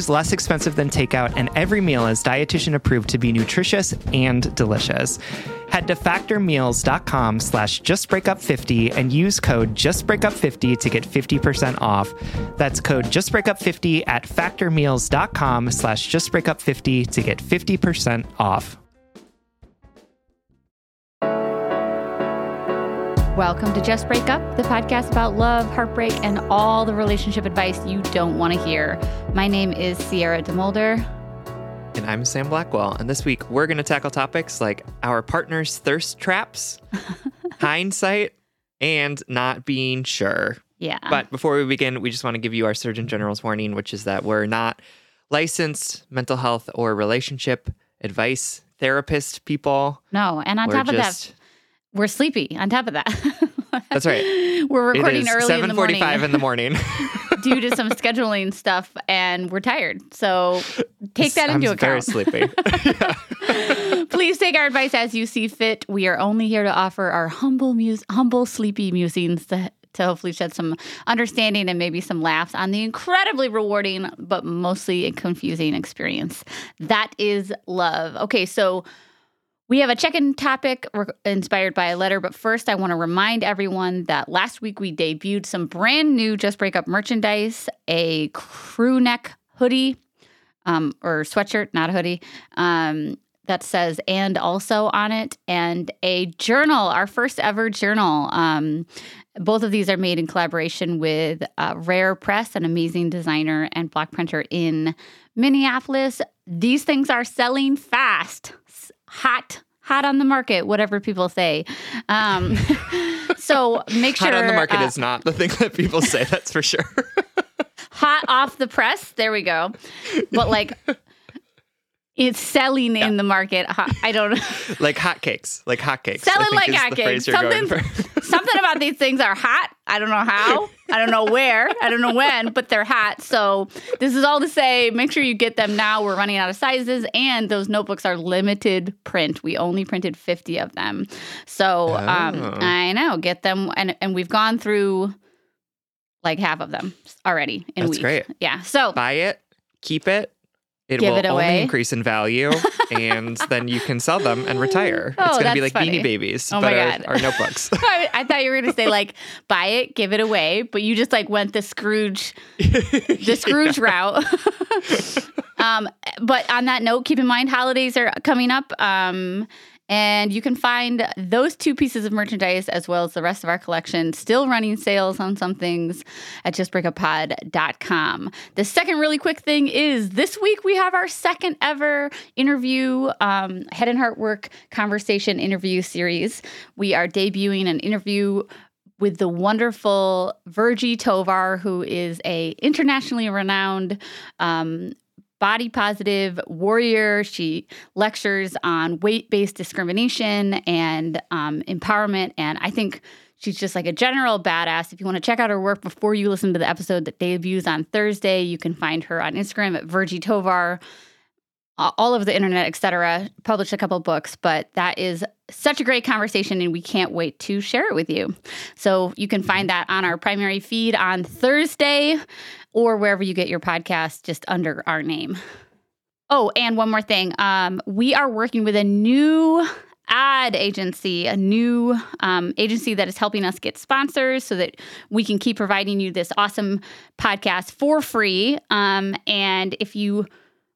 is less expensive than takeout, and every meal is dietitian approved to be nutritious and delicious. Head to factormeals.com slash justbreakup50 and use code justbreakup50 to get 50% off. That's code justbreakup50 at factormeals.com slash justbreakup50 to get 50% off. Welcome to Just Break Up, the podcast about love, heartbreak, and all the relationship advice you don't want to hear. My name is Sierra DeMulder. And I'm Sam Blackwell. And this week, we're going to tackle topics like our partner's thirst traps, hindsight, and not being sure. Yeah. But before we begin, we just want to give you our Surgeon General's warning, which is that we're not licensed mental health or relationship advice therapist people. No. And on we're top of that, we're sleepy on top of that. That's right. We're recording early in the morning. 7:45 in the morning. due to some scheduling stuff and we're tired. So take that into I'm account. Very sleepy. Please take our advice as you see fit. We are only here to offer our humble mus- humble sleepy musings to to hopefully shed some understanding and maybe some laughs on the incredibly rewarding but mostly confusing experience that is love. Okay, so we have a check in topic inspired by a letter, but first, I want to remind everyone that last week we debuted some brand new Just Break Up merchandise a crew neck hoodie um, or sweatshirt, not a hoodie. Um, that says and also on it, and a journal, our first ever journal. Um, both of these are made in collaboration with uh, Rare Press, an amazing designer and block printer in Minneapolis. These things are selling fast hot hot on the market, whatever people say. Um, so make sure hot on the market uh, is not the thing that people say. That's for sure. hot off the press. There we go. But like it's selling yeah. in the market. I don't know. like hotcakes, like hotcakes. Selling like hotcakes. Something, something about these things are hot. I don't know how. I don't know where. I don't know when, but they're hot. So this is all to say, make sure you get them now. We're running out of sizes, and those notebooks are limited print. We only printed 50 of them. So um, oh. I know, get them. And, and we've gone through like half of them already in That's week. great. Yeah. So buy it, keep it, it Give will it away. only increase in value, and then you can sell them and retire. Oh, it's going to be like funny. Beanie Babies, oh but my our, our notebooks. I, I, thought you were going to say like buy it, give it away, but you just like went the Scrooge, the Scrooge route. um, but on that note, keep in mind holidays are coming up. Um, and you can find those two pieces of merchandise as well as the rest of our collection still running sales on some things at justbreakuppod.com. The second really quick thing is this week we have our second ever interview, um, Head and Heart Work Conversation interview series. We are debuting an interview with the wonderful Virgie Tovar, who is a internationally renowned um, body positive warrior. She lectures on weight based discrimination and um, empowerment. And I think she's just like a general badass. If you want to check out her work before you listen to the episode that debuts on Thursday, you can find her on Instagram at Virgie Tovar all over the internet, etc. Published a couple books, but that is such a great conversation, and we can't wait to share it with you. So you can find that on our primary feed on Thursday, or wherever you get your podcast, just under our name. Oh, and one more thing, um, we are working with a new ad agency, a new um, agency that is helping us get sponsors so that we can keep providing you this awesome podcast for free. Um, and if you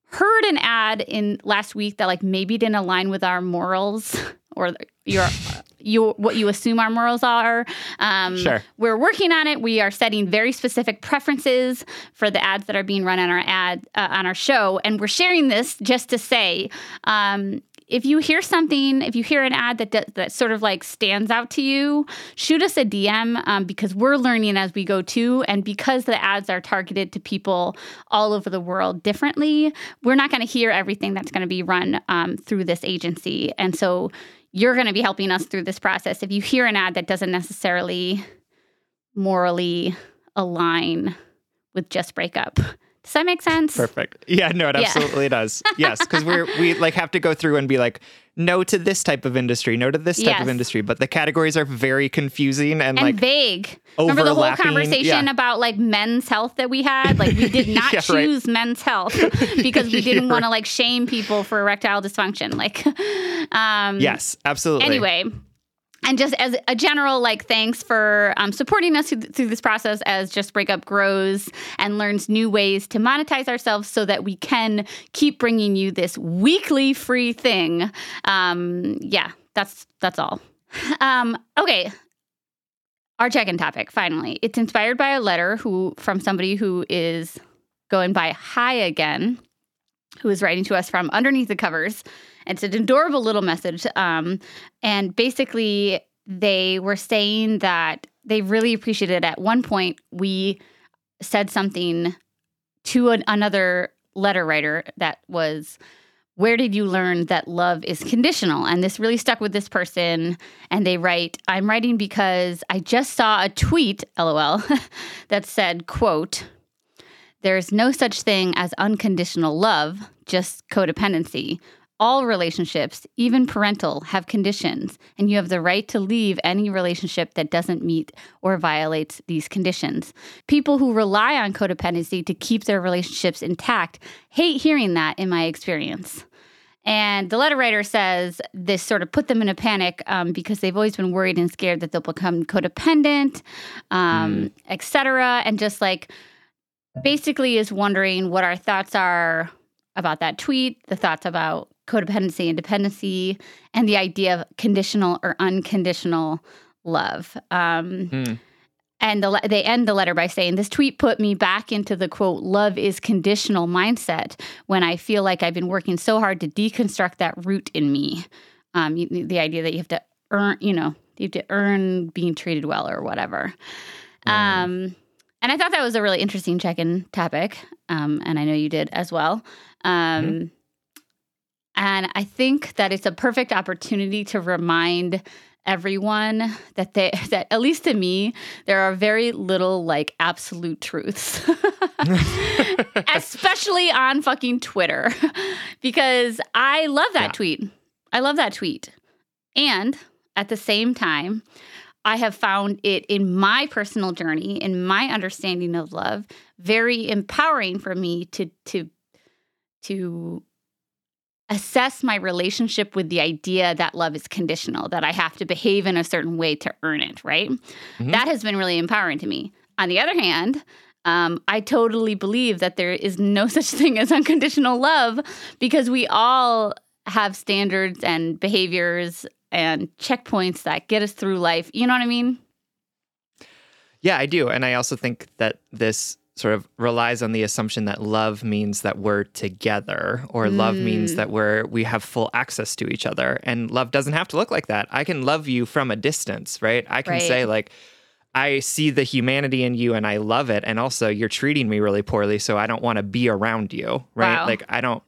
heard an ad in last week that like maybe didn't align with our morals or your you what you assume our morals are. Um, sure. We're working on it. We are setting very specific preferences for the ads that are being run on our ad uh, on our show, and we're sharing this just to say. Um, if you hear something, if you hear an ad that that sort of like stands out to you, shoot us a DM um, because we're learning as we go too, and because the ads are targeted to people all over the world differently, we're not going to hear everything that's going to be run um, through this agency, and so you're going to be helping us through this process. If you hear an ad that doesn't necessarily morally align with just breakup does that make sense? Perfect. Yeah, no, it absolutely yeah. does. Yes, because we're we like have to go through and be like, no to this type of industry, no to this type yes. of industry. But the categories are very confusing and, and like vague. Remember the whole conversation yeah. about like men's health that we had? Like we did not yeah, choose right. men's health because we didn't want to like shame people for erectile dysfunction. Like um Yes, absolutely. Anyway, and just as a general like thanks for um, supporting us through this process as just breakup grows and learns new ways to monetize ourselves so that we can keep bringing you this weekly free thing. Um, yeah that's that's all. Um, okay. Our check-in topic finally. It's inspired by a letter who from somebody who is going by hi again who is writing to us from underneath the covers it's an adorable little message. Um, and basically, they were saying that they really appreciated at one point we said something to an, another letter writer that was where did you learn that love is conditional and this really stuck with this person and they write i'm writing because i just saw a tweet lol that said quote there's no such thing as unconditional love just codependency all relationships, even parental, have conditions, and you have the right to leave any relationship that doesn't meet or violates these conditions. People who rely on codependency to keep their relationships intact hate hearing that, in my experience. And the letter writer says this sort of put them in a panic um, because they've always been worried and scared that they'll become codependent, um, mm. etc. And just like basically is wondering what our thoughts are about that tweet, the thoughts about codependency and dependency, and the idea of conditional or unconditional love. Um, hmm. And the, they end the letter by saying, This tweet put me back into the quote, love is conditional mindset when I feel like I've been working so hard to deconstruct that root in me. Um, you, the idea that you have to earn, you know, you have to earn being treated well or whatever. Um, and I thought that was a really interesting check in topic. Um, and I know you did as well. Um, mm-hmm. And I think that it's a perfect opportunity to remind everyone that they that at least to me there are very little like absolute truths. Especially on fucking twitter. Because i love that yeah. tweet. I love that tweet. And at the same time i have found it in my personal journey in my understanding of love very empowering for me to to to assess my relationship with the idea that love is conditional, that I have to behave in a certain way to earn it, right? Mm-hmm. That has been really empowering to me. On the other hand, um, I totally believe that there is no such thing as unconditional love because we all have standards and behaviors and checkpoints that get us through life. You know what I mean? Yeah, I do. And I also think that this sort of relies on the assumption that love means that we're together or mm. love means mm. that we're we have full access to each other and love doesn't have to look like that i can love you from a distance right i can right. say like I see the humanity in you and I love it. And also, you're treating me really poorly. So I don't want to be around you. Right. Wow. Like, I don't,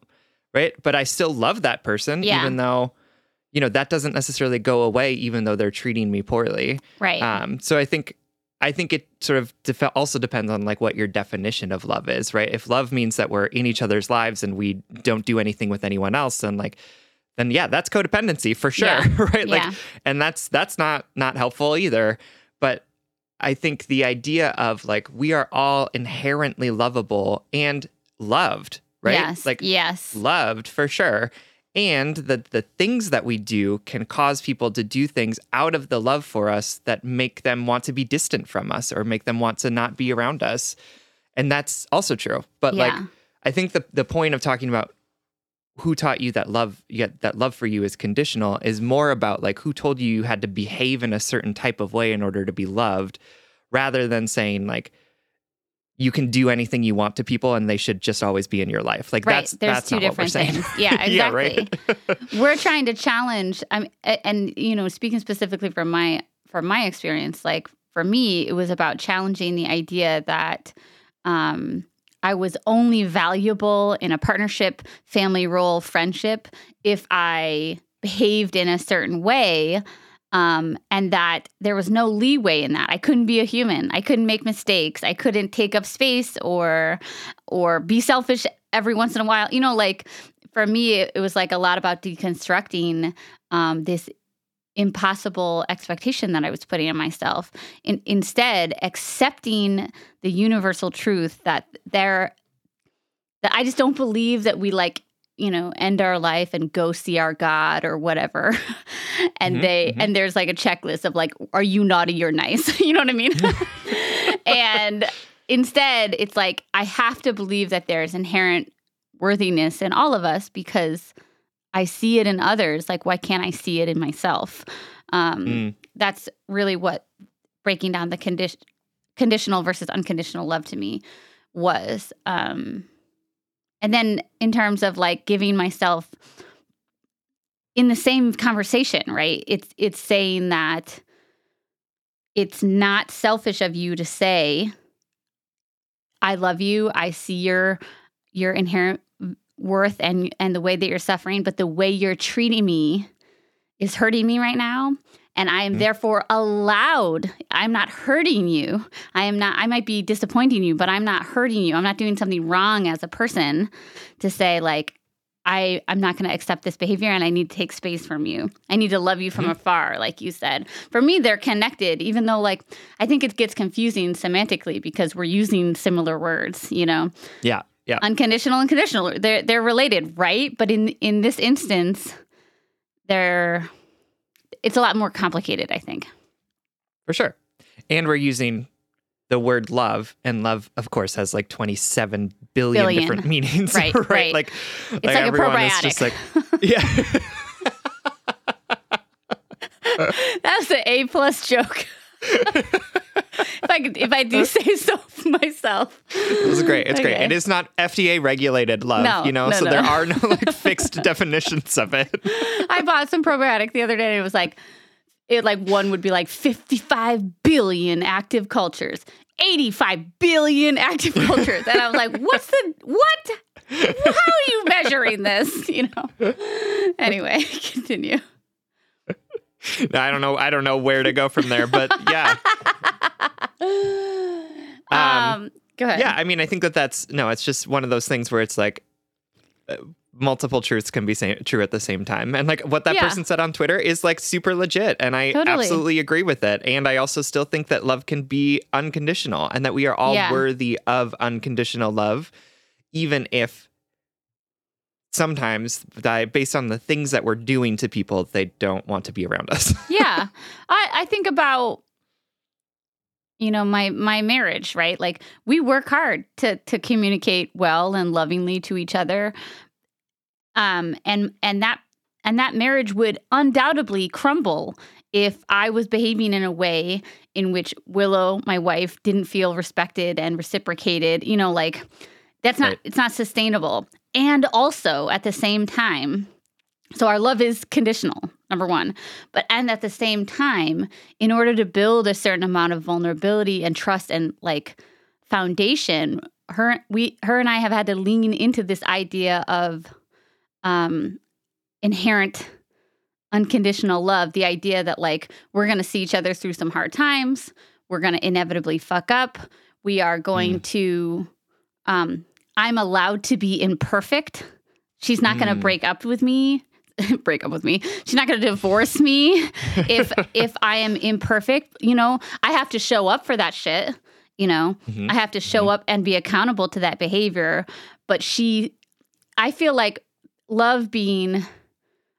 right. But I still love that person, Yeah. even though, you know, that doesn't necessarily go away, even though they're treating me poorly. Right. Um, so I think, I think it sort of def- also depends on like what your definition of love is, right? If love means that we're in each other's lives and we don't do anything with anyone else, then like, then yeah, that's codependency for sure, Yeah. right? Like, Yeah. and that's that's not not helpful either. But I think the idea of like we are all inherently lovable and loved, right? Yes. Like yes. loved for sure. And that the things that we do can cause people to do things out of the love for us that make them want to be distant from us or make them want to not be around us. And that's also true. But like I think the the point of talking about who taught you that love yet that love for you is conditional is more about like who told you you had to behave in a certain type of way in order to be loved rather than saying like you can do anything you want to people and they should just always be in your life. Like Right. that's There's that's two not what we're different saying. things. Yeah, exactly. yeah. We're trying to challenge I mean, and you know, speaking specifically from my from my experience, like for me, it was about challenging the idea that um I was only valuable in a partnership, family role, friendship if I behaved in a certain way um, and that there was no leeway in that. I couldn't be a human. I couldn't make mistakes. I couldn't take up space or or be selfish every once in a while. You know, like for me, it, it was like a lot about deconstructing um, this impossible expectation that I was putting on myself. In, instead, accepting the universal truth that there that I just don't believe that we like you know end our life and go see our god or whatever. And Mhm, they mhm. and there's like a checklist of like are you naughty? You're nice. You know what i mean? And instead it's like i have to believe that there's inherent worthiness in all of us because i see it in others. Like why can't i see it in myself? Um Mm. that's really what breaking down the condition conditional versus unconditional love to me was. Um and then in terms of like giving myself in the same conversation right? It's it's saying that it's not selfish of you to say i love you. I see your your inherent worth and and the way that you're suffering but the way you're treating me is hurting me right now and I am Mhm. therefore allowed. I'm not hurting you. I am not, I might be disappointing you, but I'm not hurting you. I'm not doing something wrong as a person to say, like, I, I'm not going to accept this behavior and I need to take space from you. I need to love you from Mhm. afar, like you said. For me, they're connected, even though, like, I think it gets confusing semantically because we're using similar words, you know? Yeah. Yeah. Unconditional and conditional, they're, they're related, right? But in, in this instance, they're, it's a lot more complicated, I think. For sure. And we're using the word love, and love, of course, has like 27 billion, Billion. different meanings. Right, right. Like, It's like, a everyone is probiotic. just like, yeah. that was the A plus joke. if I could, if I do say so myself. It's great. It's great. Okay. It is not FDA regulated love, No, you know, no, so no. there are no like fixed definitions of it. I bought some probiotic the other day and it was like it like one would be like 55 billion active cultures, 85 billion active cultures. And I was like, what's the what? How are you measuring this? You know. Anyway, continue. I don't know. I don't know where to go from there, but yeah. Um, go ahead. Yeah, I mean, I think that that's no. It's just one of those things where it's like uh, multiple truths can be true at the same time, and like what that Yeah. person said on Twitter is like super legit, and I Totally. absolutely agree with it. And I also still think that love can be unconditional, and that we are all Yeah. worthy of unconditional love, even if sometimes based on the things that we're doing to people, they don't want to be around us. yeah I, I think about you know my my marriage right? Like we work hard to to communicate well and lovingly to each other. Um and and that and that marriage would undoubtedly crumble if i was behaving in a way in which willow my wife didn't feel respected and reciprocated you know like that's not Right. it's not sustainable. And also at the same time so our love is conditional number one. But and at the same time, in order to build a certain amount of vulnerability and trust and like foundation, her we her and I have had to lean into this idea of um inherent unconditional love, the idea that like we're going to see each other through some hard times, we're going to inevitably fuck up, we are going to um I'm allowed to be imperfect. She's not going to Mm. break up with me. break up with me. She's not going to divorce me if if I am imperfect. You know, I have to show up for that shit. You know, Mhm. I have to show up and be accountable to that behavior. But she, I feel like love being,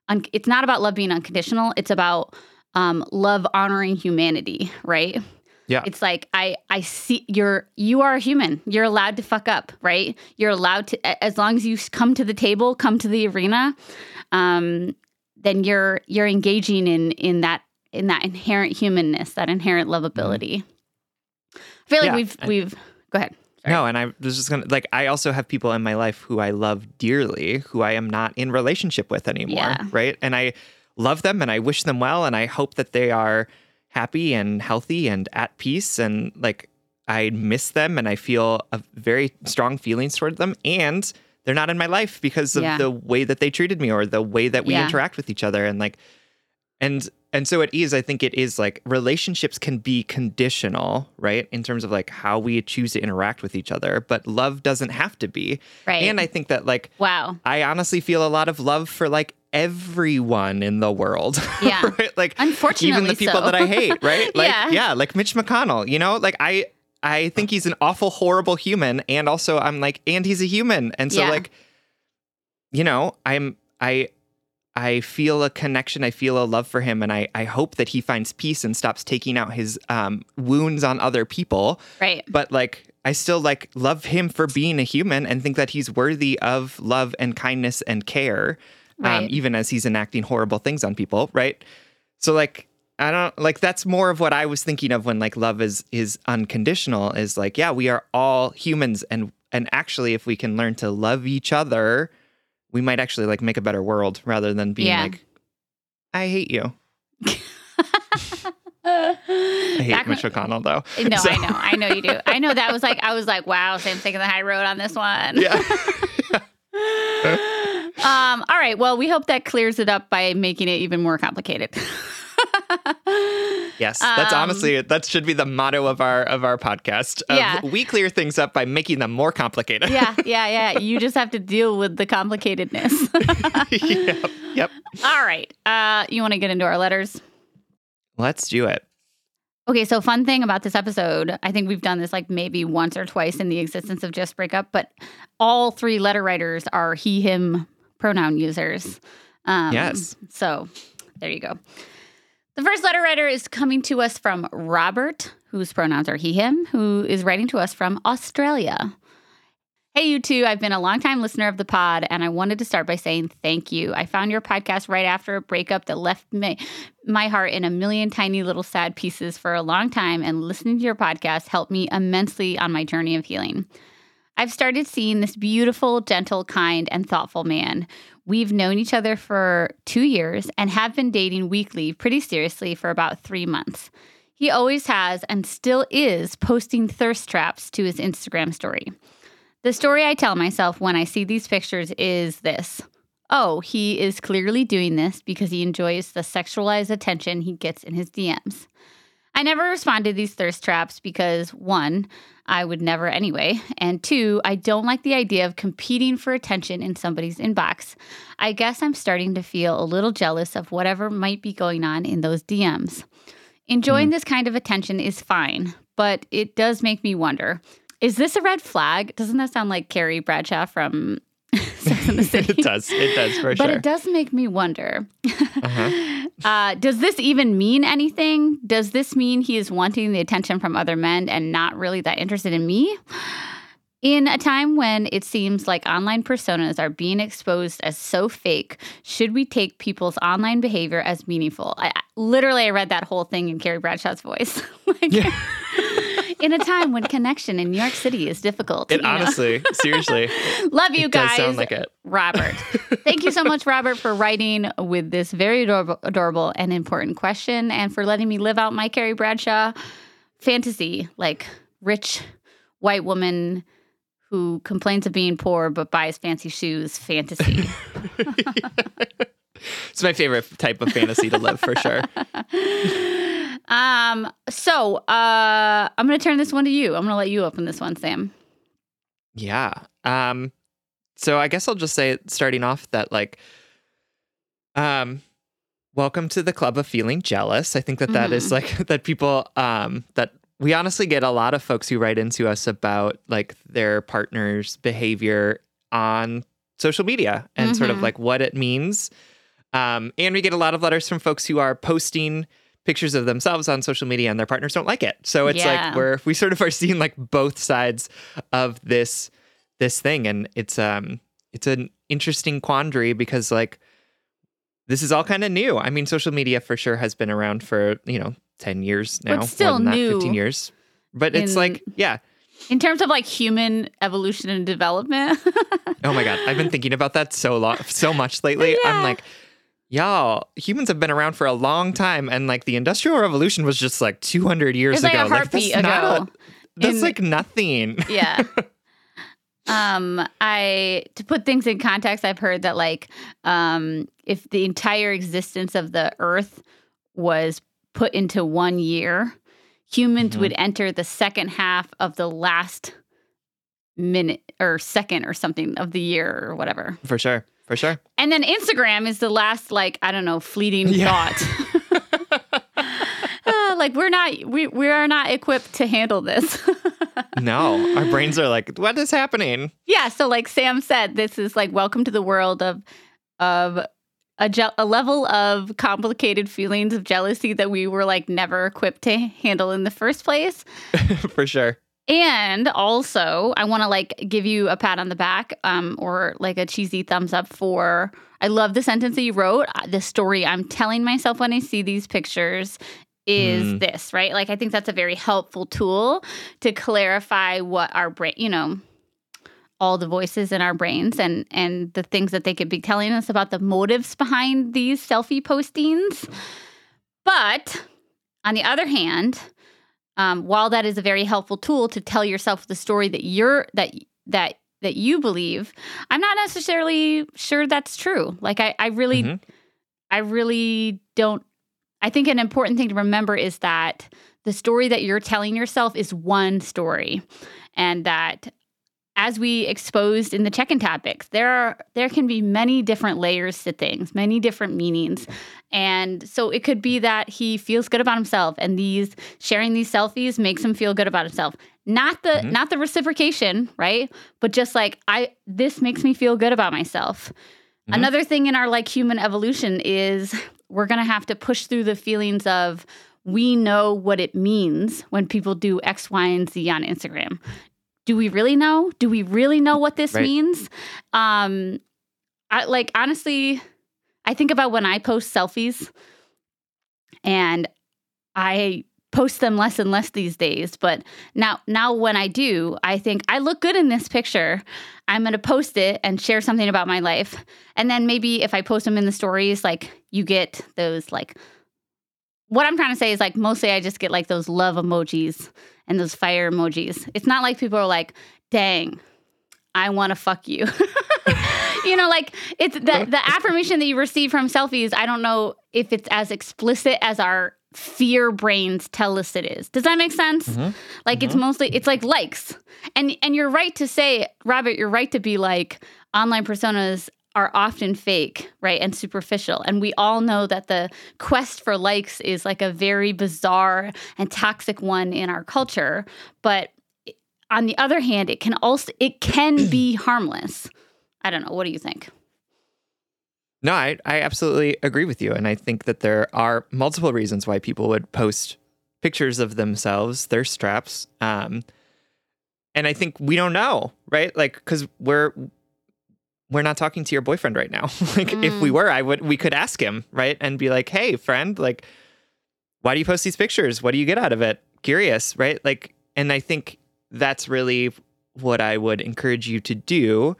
un, it's not about love being unconditional. It's about um, love honoring humanity, right? Yeah. It's like I I see you're you are a human. You're allowed to fuck up, right? You're allowed to as long as you come to the table, come to the arena, um, then you're you're engaging in in that in that inherent humanness, that inherent lovability. I feel like Yeah, we've we've go ahead. Sorry. No, and I was just gonna like I also have people in my life who I love dearly, who I am not in relationship with anymore. Yeah. Right. And I love them and I wish them well and I hope that they are happy and healthy and at peace and like I miss them and I feel a very strong feelings toward them and they're not in my life because of Yeah. the way that they treated me or the way that we Yeah. interact with each other and like and and so it is i think it is like relationships can be conditional right in terms of like how we choose to interact with each other but love doesn't have to be Right. and i think that like wow. i honestly feel a lot of love for like everyone in the world Yeah. right like Unfortunately, even the people so. that i hate right like Yeah. yeah like mitch mcconnell you know like i i think he's an awful horrible human and also i'm like and he's a human and so Yeah. like you know i'm i I feel a connection. I feel a love for him, and I, I hope that he finds peace and stops taking out his um, wounds on other people. Right. But like, I still like love him for being a human and think that he's worthy of love and kindness and care, um, even as he's enacting horrible things on people. Right. So like, I don't like that's more of what I was thinking of when like love is is unconditional. Is like, yeah, we are all humans, and and actually, if we can learn to love each other we might actually like make a better world rather than being Yeah. like, I hate you. I hate Mitch McConnell though. No, So- I know. I know you do. I know that was like I was like, wow, Sam's taking the high road on this one. Yeah. um, all right. Well, we hope that clears it up by making it even more complicated. yes. That's Um, honestly that should be the motto of our of our podcast. Of Yeah. We clear things up by making them more complicated. yeah, yeah, yeah. You just have to deal with the complicatedness. yep. Yep. all right. Uh, you want to get into our letters? Let's do it. Okay, so fun thing about this episode, I think we've done this like maybe once or twice in the existence of Just Breakup, but all three letter writers are he, him pronoun users. Um, Yes. So there you go. The first letter writer is coming to us from Robert, whose pronouns are he, him, who is writing to us from Australia. Hey, you two. I've been a longtime listener of the pod, and I wanted to start by saying thank you. I found your podcast right after a breakup that left me, my heart in a million tiny little sad pieces for a long time, and listening to your podcast helped me immensely on my journey of healing. I've started seeing this beautiful, gentle, kind, and thoughtful man. We've known each other for two years and have been dating weekly pretty seriously for about three months. He always has and still is posting thirst traps to his Instagram story. The story I tell myself when I see these pictures is this Oh, he is clearly doing this because he enjoys the sexualized attention he gets in his DMs. I never responded to these thirst traps because one, I would never anyway, and two, I don't like the idea of competing for attention in somebody's inbox. I guess I'm starting to feel a little jealous of whatever might be going on in those DMs. Enjoying hmm. this kind of attention is fine, but it does make me wonder is this a red flag? Doesn't that sound like Carrie Bradshaw from Sex and the City? it does. It does for But sure. it does make me wonder Uh-huh. uh, does this even mean anything? Does this mean he is wanting the attention from other men and not really that interested in me? In a time when it seems like online personas are being exposed as so fake, should we take people's online behavior as meaningful? I, I- literally, I read that whole thing in Carrie Bradshaw's voice. like, in a time when connection in New York City is difficult. It honestly, seriously, Love you guys. sound like it. Robert. Thank you so much, Robert, for writing with this very adorable, adorable and important question and for letting me live out my Carrie Bradshaw fantasy, like rich white woman who complains of being poor but buys fancy shoes fantasy. it's my favorite type of fantasy to live for sure. Um, so uh I'm gonna turn this one to you. I'm gonna let you open this one, Sam. Yeah. Um, so I guess I'll just say starting off that like um welcome to the club of feeling jealous. I think that, that is Mhm. like that people um that we honestly get a lot of folks who write into us about like their partner's behavior on social media and sort of Mhm. like what it means. Um, and we get a lot of letters from folks who are posting pictures of themselves on social media and their partners don't like it. So it's Yeah. like we're we sort of are seeing like both sides of this this thing and it's um it's an interesting quandary because like this is all kind of new. I mean social media for sure has been around for, you know, 10 years now, more still than that, new 15 years. But it's like, yeah. In terms of like human evolution and development. Oh my god, I've been thinking about that so long, so much lately. Yeah. I'm like, y'all, humans have been around for a long time, and like the Industrial Revolution was just like 200 years It's like ago. a heartbeat that's not ago. a- that's In- like nothing. yeah. Um, I to put things in context, I've heard that like um if the entire existence of the earth was put into one year, humans Mhm. would enter the second half of the last minute or second or something of the year or whatever. For sure, for sure. And then Instagram is the last like, I don't know, fleeting Yeah. thought. Uh, like we're not we we are not equipped to handle this. No, our brains are like, what is happening? Yeah, so like Sam said, this is like welcome to the world of of a, je- a level of complicated feelings of jealousy that we were like never equipped to handle in the first place. for sure. And also, I want to like give you a pat on the back um or like a cheesy thumbs up for I love the sentence that you wrote. Uh, The story I'm telling myself when I see these pictures is Mm. this, right? Like I think that's a very helpful tool to clarify what our brain, you know, all the voices in our brains and and the things that they could be telling us about the motives behind these selfie postings. But on the other hand, um, while that is a very helpful tool to tell yourself the story that you're that that that you believe, I'm not necessarily sure that's true. Like I, I really, Mhm. I really don't. I think an important thing to remember is that the story that you're telling yourself is one story, and that as we exposed in the check-in topics, there are there can be many different layers to things, many different meanings. And so it could be that he feels good about himself and these sharing these selfies makes him feel good about himself. Not the Mhm. not the reciprocation, right? But just like I this makes me feel good about myself. Mhm. Another thing in our like human evolution is we're going to have to push through the feelings of we know what it means when people do X, Y, and Z on Instagram. Do we really know? Do we really know what this Right. means? Um, I, like honestly, I think about when I post selfies, and I post them less and less these days. But now, now when I do, I think I look good in this picture. I'm going to post it and share something about my life. And then maybe if I post them in the stories, like you get those like. What I'm trying to say is like mostly I just get like those love emojis and those fire emojis. It's not like people are like, "Dang, I want to fuck you." you know, like it's the the affirmation that you receive from selfies. I don't know if it's as explicit as our fear brains tell us it is. Does that make sense? Mhm. Like it's mostly it's like likes. And and you're right to say, Robert, you're right to be like online personas are often fake, right? And superficial. And we all know that the quest for likes is like a very bizarre and toxic one in our culture, but on the other hand, it can also it can be harmless. I don't know. What do you think? No, I, I absolutely agree with you. And I think that there are multiple reasons why people would post pictures of themselves, thirst traps. Um, and I think we don't know, right? Like, because we're we're not talking to your boyfriend right now. like, if we Mm. were, I would we could ask him, right, and be like, "Hey, friend, like, why do you post these pictures? What do you get out of it? Curious, right? Like, and I think that's really what I would encourage you to do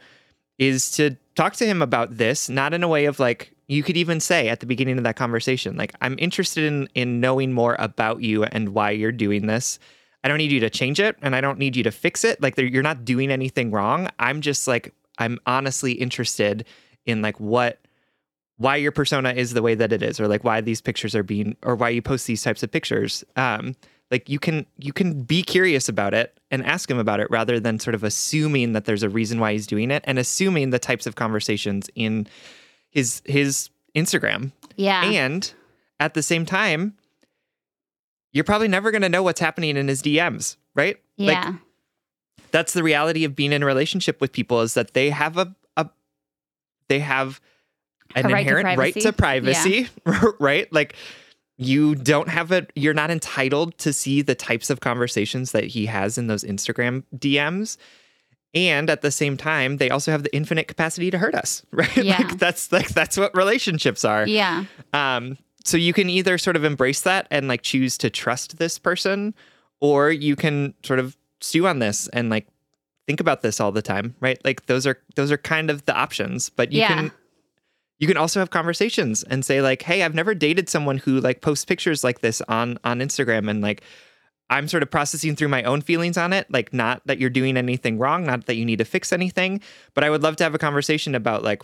is to talk to him about this, not in a way of like, you could even say at the beginning of that conversation, like, I'm interested in, in knowing more about you and why you're doing this. I don't need you to change it and I don't need you to fix it. Like, you're not doing anything wrong. I'm just like, I'm honestly interested in like what why your persona is the way that it is or like why these pictures are being or why you post these types of pictures um like you can you can be curious about it and ask him about it rather than sort of assuming that there's a reason why he's doing it and assuming the types of conversations in his his Instagram. Yeah. And at the same time, you're probably never going to know what's happening in his DMs, right? Yeah. Like that's the reality of being in a relationship with people is that they have a, a they have an right to inherent right to privacy. privacy, right? Like you don't have a you're not entitled to see the types of conversations that he has in those Instagram DMs. And at the same time, they also have the infinite capacity to hurt us, right? Yeah. like that's like that's what relationships are. yeah. Um, so you can either sort of embrace that and like choose to trust this person, or you can sort of stew on this and like think about this all the time, right? Like those are those are kind of the options. But you Yeah. can you can also have conversations and say like, hey, I've never dated someone who like posts pictures like this on on Instagram and like I'm sort of processing through my own feelings on it. Like, not that you're doing anything wrong, not that you need to fix anything, but I would love to have a conversation about like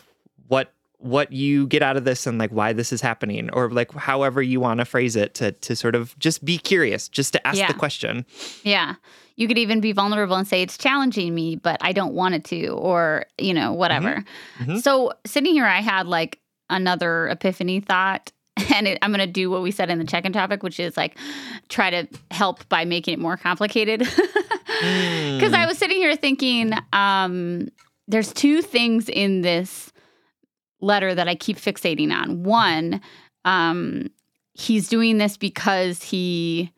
what what you get out of this and like why this is happening, or like however you want to phrase it to to sort of just be curious, just to ask Yeah. the question. Yeah. You could even be vulnerable and say it's challenging me, but I don't want it to, or, you know, whatever. Mhm. So sitting here, I had like another epiphany thought. And it, I'm going to do what we said in the check in topic, which is like try to help by making it more complicated. Because I was sitting here thinking, um, there's two things in this letter that I keep fixating on. One, um, he's doing this because he,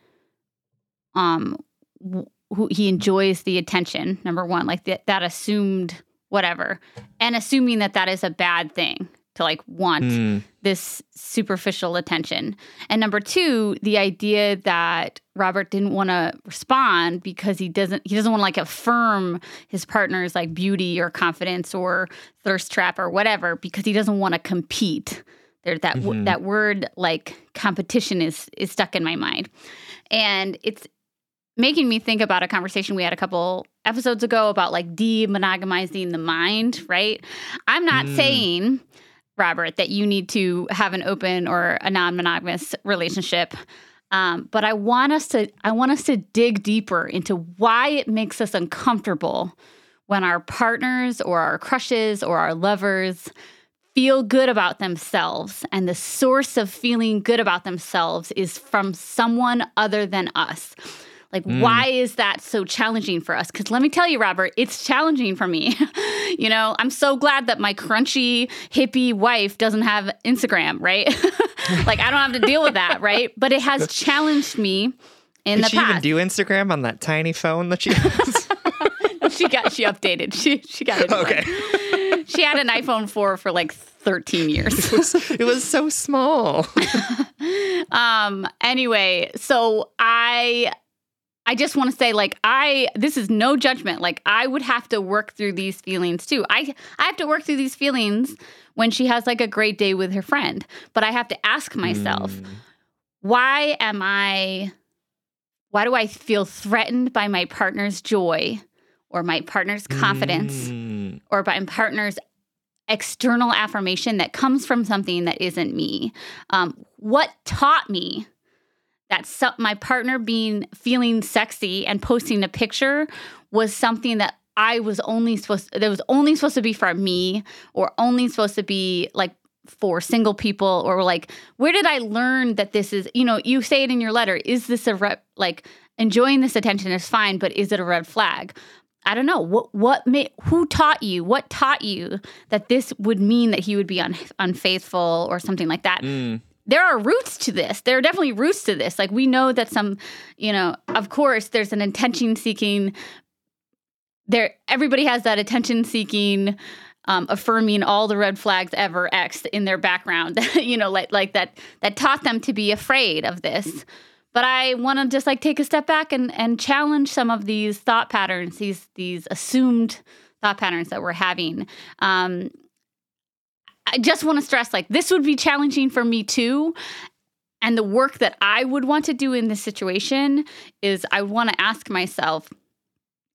um, w- who he enjoys the attention. Number one, like that that assumed whatever, and assuming that that is a bad thing to like want Mm. this superficial attention. And number two, the idea that Robert didn't want to respond because he doesn't he doesn't want to like affirm his partner's like beauty or confidence or thirst trap or whatever because he doesn't want to compete. There that w- Mhm. that word like competition is is stuck in my mind. And it's making me think about a conversation we had a couple episodes ago about like de-monogamizing the mind, right? I'm not Mm. saying Robert, that you need to have an open or a non-monogamous relationship. Um, but I want us to I want us to dig deeper into why it makes us uncomfortable when our partners or our crushes or our lovers feel good about themselves and the source of feeling good about themselves is from someone other than us. Like, why is that so challenging for us? Because let me tell you, Robert, it's challenging for me. you know, I'm so glad that my crunchy, hippie wife doesn't have Instagram, right? like, I don't have to deal with that, right? But it has challenged me in the past. Did the she even do Instagram on that tiny phone that she has? she got she updated. She she got it. okay. She had an iPhone 4 for like 13 years. It was, it was so small. um anyway so i i just want to say like i this is no judgment like i would have to work through these feelings too i i have to work through these feelings when she has like a great day with her friend but i have to ask myself Mm. why am i why do i feel threatened by my partner's joy or my partner's confidence Mm. or by my partner's external affirmation that comes from something that isn't me. Um, what taught me that so- my partner being feeling sexy and posting a picture was something that I was only supposed that was only supposed to be for me or only supposed to be like for single people or like where did I learn that this is you know you say it in your letter is this a like enjoying this attention is fine but is it a red flag I don't know what what made who taught you what taught you that this would mean that he would be un, unfaithful or something like that. Mm. There are roots to this. There are definitely roots to this. Like we know that some, you know, of course, there's an attention seeking. There, everybody has that attention seeking, um, affirming all the red flags ever X in their background. you know, like like that that taught them to be afraid of this but I want to just like take a step back and and challenge some of these thought patterns, these these assumed thought patterns that we're having. Um, I just want to stress like this would be challenging for me too. And the work that I would want to do in this situation is I want to ask myself,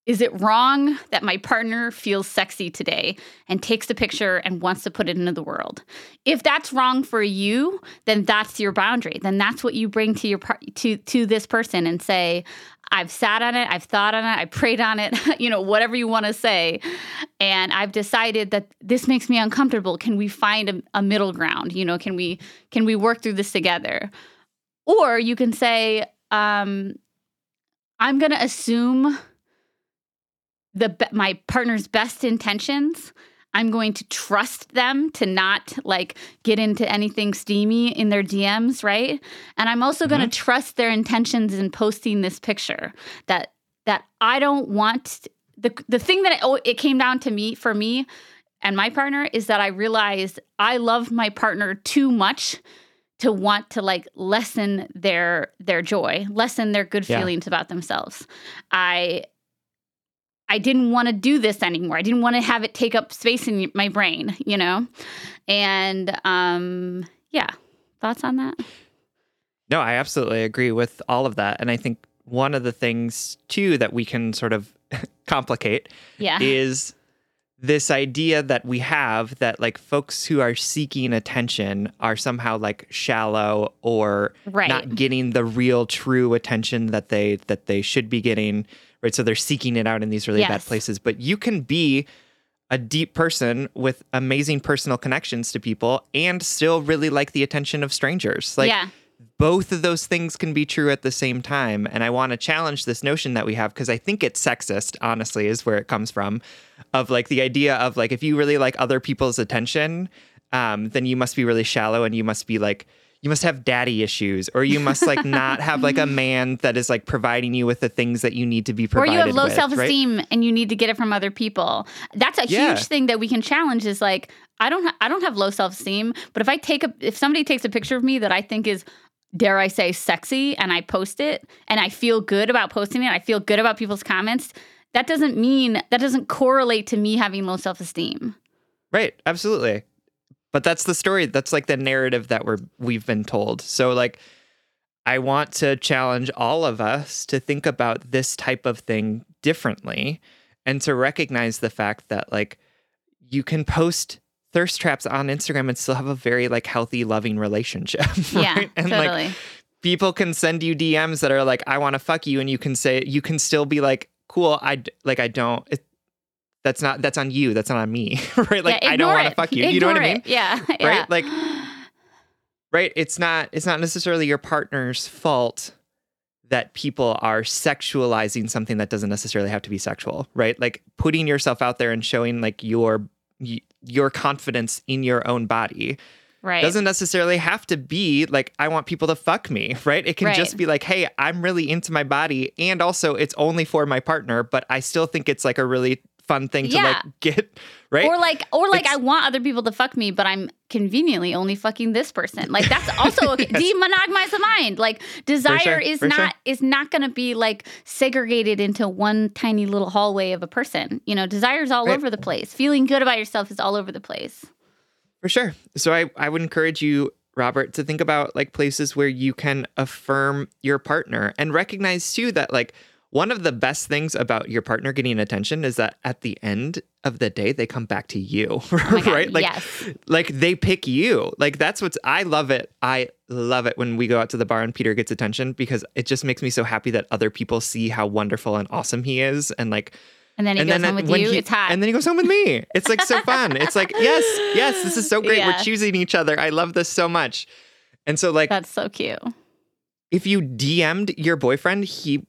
is it wrong that my partner feels sexy today and takes a picture and wants to put it into the world? If that's wrong for you, then that's your boundary. Then that's what you bring to your to to this person and say, I've sat on it, I've thought on it, I prayed on it, you know, whatever you want to say. And I've decided that this makes me uncomfortable. Can we find a, a middle ground? You know, can we can we work through this together? Or you can say, um, I'm going to assume the my partner's best intentions. I'm going to trust them to not like get into anything steamy in their DMs, right? And I'm also mm-hmm. going to trust their intentions in posting this picture. That that I don't want the the thing that it, oh, it came down to me for me and my partner is that I realized I love my partner too much to want to like lessen their their joy, lessen their good feelings about themselves. I I didn't want to do this anymore. I didn't want to have it take up space in my brain, you know? And um, yeah, thoughts on that? No, I absolutely agree with all of that. And I think one of the things too that we can sort of complicate yeah. is this idea that we have that like folks who are seeking attention are somehow like shallow or right. not getting the real true attention that they that they should be getting right? So they're seeking it out in these really yes. bad places. But you can be a deep person with amazing personal connections to people and still really like the attention of strangers. Like yeah. both of those things can be true at the same time. And I want to challenge this notion that we have because I think it's sexist, honestly, is where it comes from. Of like the idea of like if you really like other people's attention, um, then you must be really shallow and you must be like you must have daddy issues or you must like not have like a man that is like providing you with the things that you need to be provided or you have low with, self-esteem right? and you need to get it from other people that's a yeah. huge thing that we can challenge is like i don't ha- i don't have low self-esteem but if i take a if somebody takes a picture of me that i think is dare i say sexy and i post it and i feel good about posting it i feel good about people's comments that doesn't mean that doesn't correlate to me having low self-esteem right absolutely but that's the story. That's like the narrative that we're we've been told. So like I want to challenge all of us to think about this type of thing differently and to recognize the fact that like you can post thirst traps on Instagram and still have a very like healthy, loving relationship. Right? Yeah, and totally. like people can send you DMs that are like, I want to fuck you, and you can say you can still be like, cool. I like I don't. It, that's not that's on you. That's not on me, right? Like yeah, I don't want to fuck you. Ignore you know what I mean? It. Yeah, right. Yeah. Like right. It's not it's not necessarily your partner's fault that people are sexualizing something that doesn't necessarily have to be sexual, right? Like putting yourself out there and showing like your your confidence in your own body. Right. Doesn't necessarily have to be like I want people to fuck me, right? It can right. just be like, "Hey, I'm really into my body and also it's only for my partner, but I still think it's like a really fun thing to yeah. like get right or like or like it's, i want other people to fuck me but i'm conveniently only fucking this person like that's also okay yes. demonogamize the mind like desire sure, is not sure. is not going to be like segregated into one tiny little hallway of a person you know desire is all right. over the place feeling good about yourself is all over the place for sure so i i would encourage you Robert, to think about like places where you can affirm your partner and recognize too that like one of the best things about your partner getting attention is that at the end of the day they come back to you oh right like yes. like they pick you like that's what's i love it i love it when we go out to the bar and peter gets attention because it just makes me so happy that other people see how wonderful and awesome he is and like and then he and goes then home with you. He, it's hot. And then he goes home with me. It's like so fun. it's like, yes, yes, this is so great. Yeah. We're choosing each other. I love this so much. And so, like, that's so cute. If you DM'd your boyfriend, he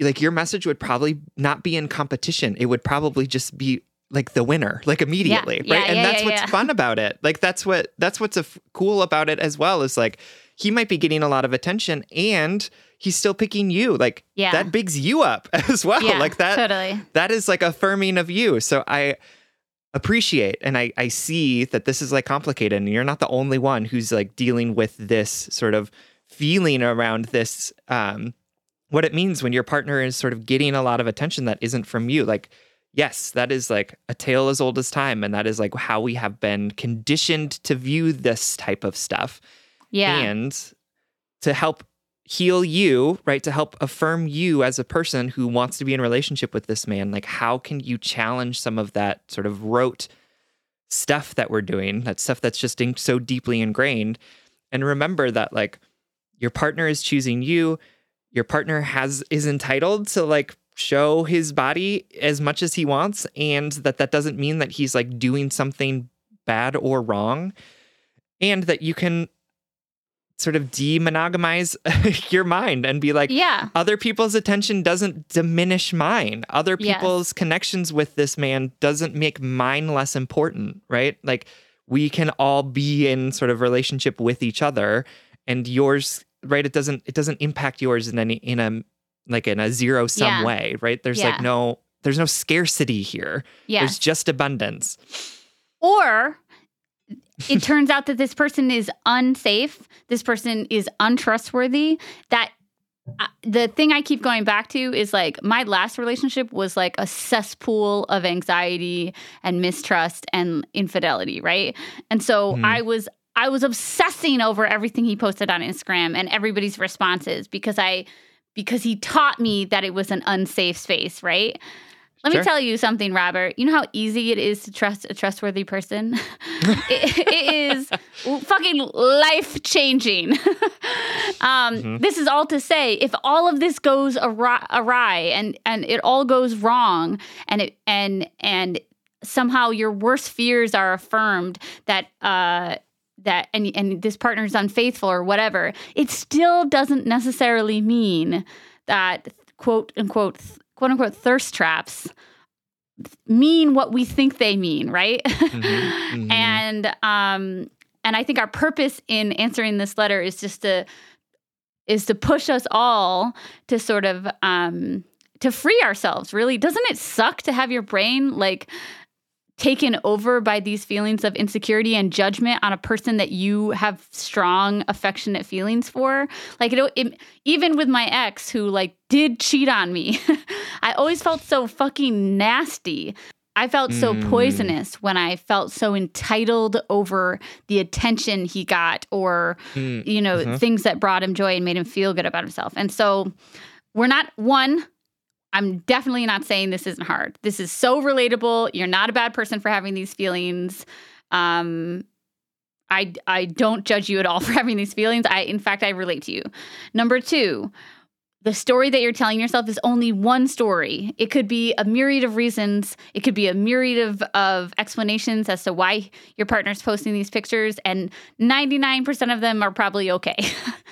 like your message would probably not be in competition. It would probably just be like the winner, like immediately, yeah, right? Yeah, and yeah, that's what's fun about it. Like that's what that's what's a f- cool about it as well. Is like he might be getting a lot of attention and he's still picking you. Like yeah. that bigs you up as well. Like that totally. That is like affirming of you. So I appreciate and I, I see that this is like complicated and you're not the only one who's like dealing with this sort of feeling around this um what it means when your partner is sort of getting a lot of attention that isn't from you. Like yes, that is like a tale as old as time. And that is like how we have been conditioned to view this type of stuff. Yeah. And to help heal you, right? To help affirm you as a person who wants to be in relationship with this man. Like, how can you challenge some of that sort of rote stuff that we're doing, that stuff that's just in- so deeply ingrained? And remember that, like, your partner is choosing you. Your partner has is entitled to like show his body as much as he wants and that that doesn't mean that he's like doing something bad or wrong and that you can sort of demonogamize your mind and be like yeah. other people's attention doesn't diminish mine other Yes. people's connections with this man doesn't make mine less important right like we can all be in sort of relationship with each other and yours right it doesn't it doesn't impact yours in any in a like in a zero sum Yeah. way right there's Yeah. like no there's no scarcity here Yeah. there's just abundance Or it turns out that this person is unsafe, this person is untrustworthy. That uh, the thing I keep going back to is like my last relationship was like a cesspool of anxiety and mistrust and infidelity, right? And so Mhm. I was I was obsessing over everything he posted on Instagram and everybody's responses because I because he taught me that it was an unsafe space, right? Let Sure. me tell you something, Robert. You know how easy it is to trust a trustworthy person? it, it is fucking life changing. um, Mhm. This is all to say, if all of this goes awry, awry and and it all goes wrong, and it and and somehow your worst fears are affirmed that uh, that and and this partner is unfaithful or whatever, it still doesn't necessarily mean that quote unquote quote unquote thirst traps mean what we think they mean, right? mhm. and um and I think our purpose in answering this letter is just to is to push us all to sort of um to free ourselves really doesn't it suck to have your brain like taken over by these feelings of insecurity and judgment on a person that you have strong affectionate feelings for like it, it even with my ex who like did cheat on me i always felt so fucking nasty i felt so Mm. poisonous when i felt so entitled over the attention he got or Mm, you know Mhm. things that brought him joy and made him feel good about himself and so we're not one i'm definitely not saying this isn't hard this is so relatable you're not a bad person for having these feelings um i i don't judge you at all for having these feelings i in fact i relate to you number two the story that you're telling yourself is only one story. It could be a myriad of reasons. It could be a myriad of, of explanations as to why your partner's posting these pictures, and 99% of them are probably okay.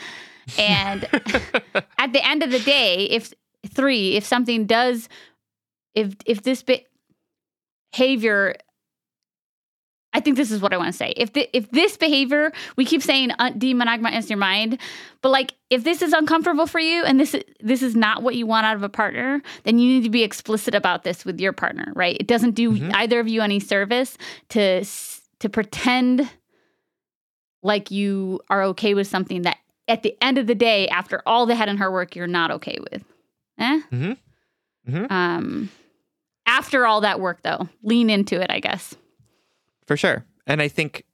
and at the end of the day, if three, if something does, if if this be- behavior I think this is what I want to say. If the, if this behavior, we keep saying uh, demonogamize your mind, but like if this is uncomfortable for you and this this is not what you want out of a partner, then you need to be explicit about this with your partner, right? It doesn't do Mhm. either of you any service to to pretend like you are okay with something that at the end of the day, after all the head and heart work, you're not okay with. Eh? Mhm. Mhm. Um, after all that work, though, lean into it. I guess. For sure. And I think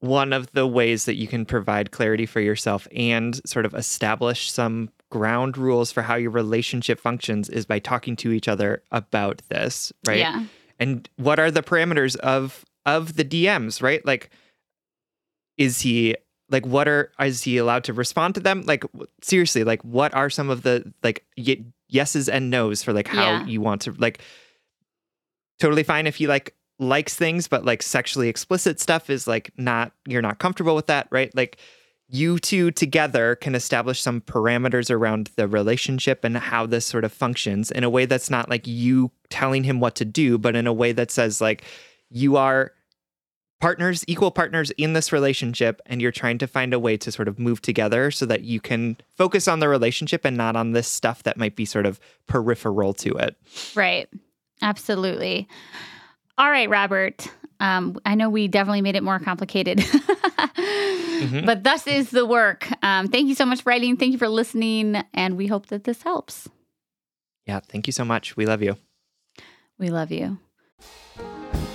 one of the ways that you can provide clarity for yourself and sort of establish some ground rules for how your relationship functions is by talking to each other about this, right? Yeah. And what are the parameters of of the DMs, right? Like is he like what are is he allowed to respond to them? Like seriously, like what are some of the like y- yeses and nos for like how Yeah. you want to like totally fine if he like likes things but like sexually explicit stuff is like not you're not comfortable with that right like you two together can establish some parameters around the relationship and how this sort of functions in a way that's not like you telling him what to do but in a way that says like you are partners equal partners in this relationship and you're trying to find a way to sort of move together so that you can focus on the relationship and not on this stuff that might be sort of peripheral to it Right. Absolutely. All right, Robert. Um, I know we definitely made it more complicated, but thus is the work. Um, thank you so much for writing. Thank you for listening. And we hope that this helps. yeah thank you so much we love you We love you.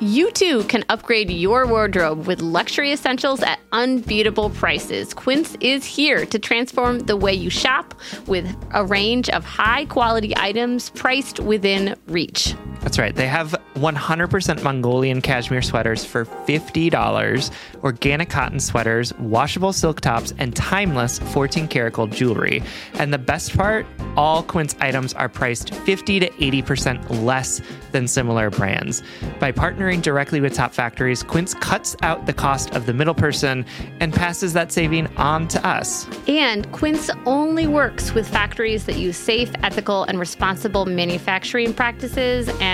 You too can upgrade your wardrobe with luxury essentials at unbeatable prices. Quince is here to transform the way you shop with a range of high quality items priced within reach. That's right. They have 100% Mongolian cashmere sweaters for $50, organic cotton sweaters, washable silk tops, and timeless 14 karat gold jewelry. And the best part, all Quince items are priced 50 to 80% less than similar brands. By partnering directly with top factories, Quince cuts out the cost of the middle person and passes that saving on to us. And Quince only works with factories that use safe, ethical, and responsible manufacturing practices and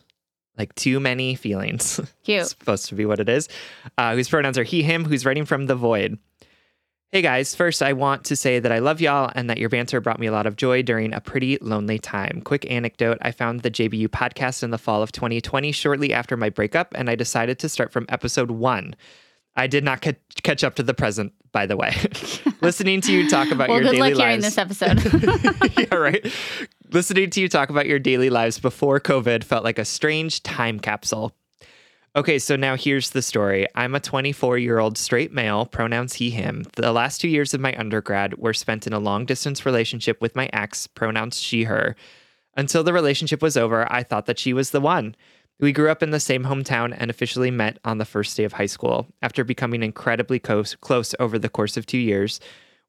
Like too many feelings. Cute. It's supposed to be what it is. Uh, whose pronouns are he, him, who's writing from the void. Hey guys, first I want to say that I love y'all and that your banter brought me a lot of joy during a pretty lonely time. Quick anecdote I found the JBU podcast in the fall of 2020 shortly after my breakup, and I decided to start from episode one. I did not ca- catch up to the present, by the way. Listening to you talk about Well, your good luck hearing this episode. yeah, right. Listening to you talk about your daily lives before COVID felt like a strange time capsule. Okay, so now here's the story. I'm a 24 year old straight male, pronouns he, him. The last two years of my undergrad were spent in a long distance relationship with my ex, pronouns she, her. Until the relationship was over, I thought that she was the one. We grew up in the same hometown and officially met on the first day of high school. After becoming incredibly close, close over the course of two years,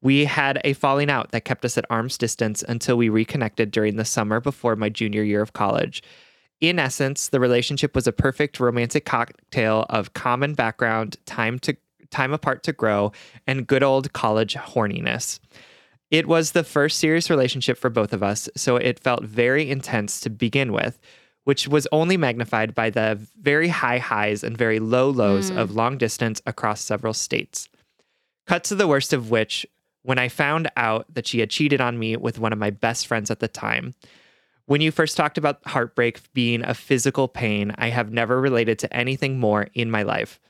we had a falling out that kept us at arm's distance until we reconnected during the summer before my junior year of college. In essence, the relationship was a perfect romantic cocktail of common background, time to time apart to grow, and good old college horniness. It was the first serious relationship for both of us, so it felt very intense to begin with. Which was only magnified by the very high highs and very low lows of mm. long distance across several states. Cut to the worst of which, when I found out that she had cheated on me with one of my best friends at the time. When you first talked about heartbreak being a physical pain, I have never related to anything more in my life.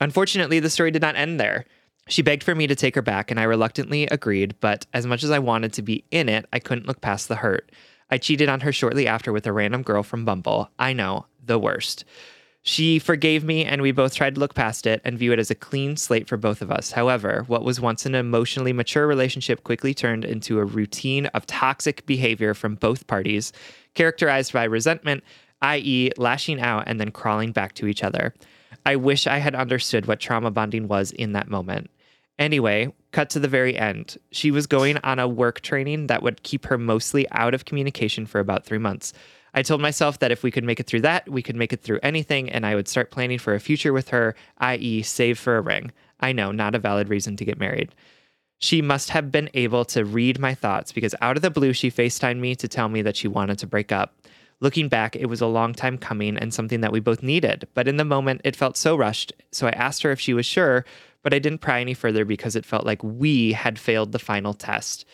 Unfortunately, the story did not end there. She begged for me to take her back, and I reluctantly agreed, but as much as I wanted to be in it, I couldn't look past the hurt. I cheated on her shortly after with a random girl from Bumble. I know, the worst. She forgave me, and we both tried to look past it and view it as a clean slate for both of us. However, what was once an emotionally mature relationship quickly turned into a routine of toxic behavior from both parties, characterized by resentment, i.e., lashing out and then crawling back to each other. I wish I had understood what trauma bonding was in that moment. Anyway, cut to the very end. She was going on a work training that would keep her mostly out of communication for about three months. I told myself that if we could make it through that, we could make it through anything, and I would start planning for a future with her, i.e., save for a ring. I know, not a valid reason to get married. She must have been able to read my thoughts because out of the blue, she FaceTimed me to tell me that she wanted to break up. Looking back, it was a long time coming and something that we both needed, but in the moment, it felt so rushed. So I asked her if she was sure, but I didn't pry any further because it felt like we had failed the final test.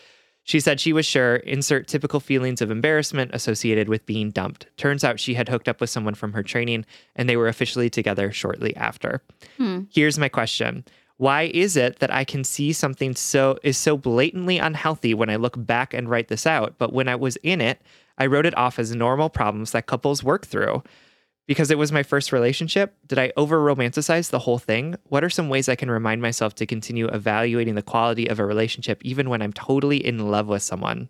She said she was sure, insert typical feelings of embarrassment associated with being dumped. Turns out she had hooked up with someone from her training and they were officially together shortly after. Hmm. Here's my question. Why is it that I can see something so is so blatantly unhealthy when I look back and write this out, but when I was in it, I wrote it off as normal problems that couples work through? Because it was my first relationship, did I over romanticize the whole thing? What are some ways I can remind myself to continue evaluating the quality of a relationship even when I'm totally in love with someone?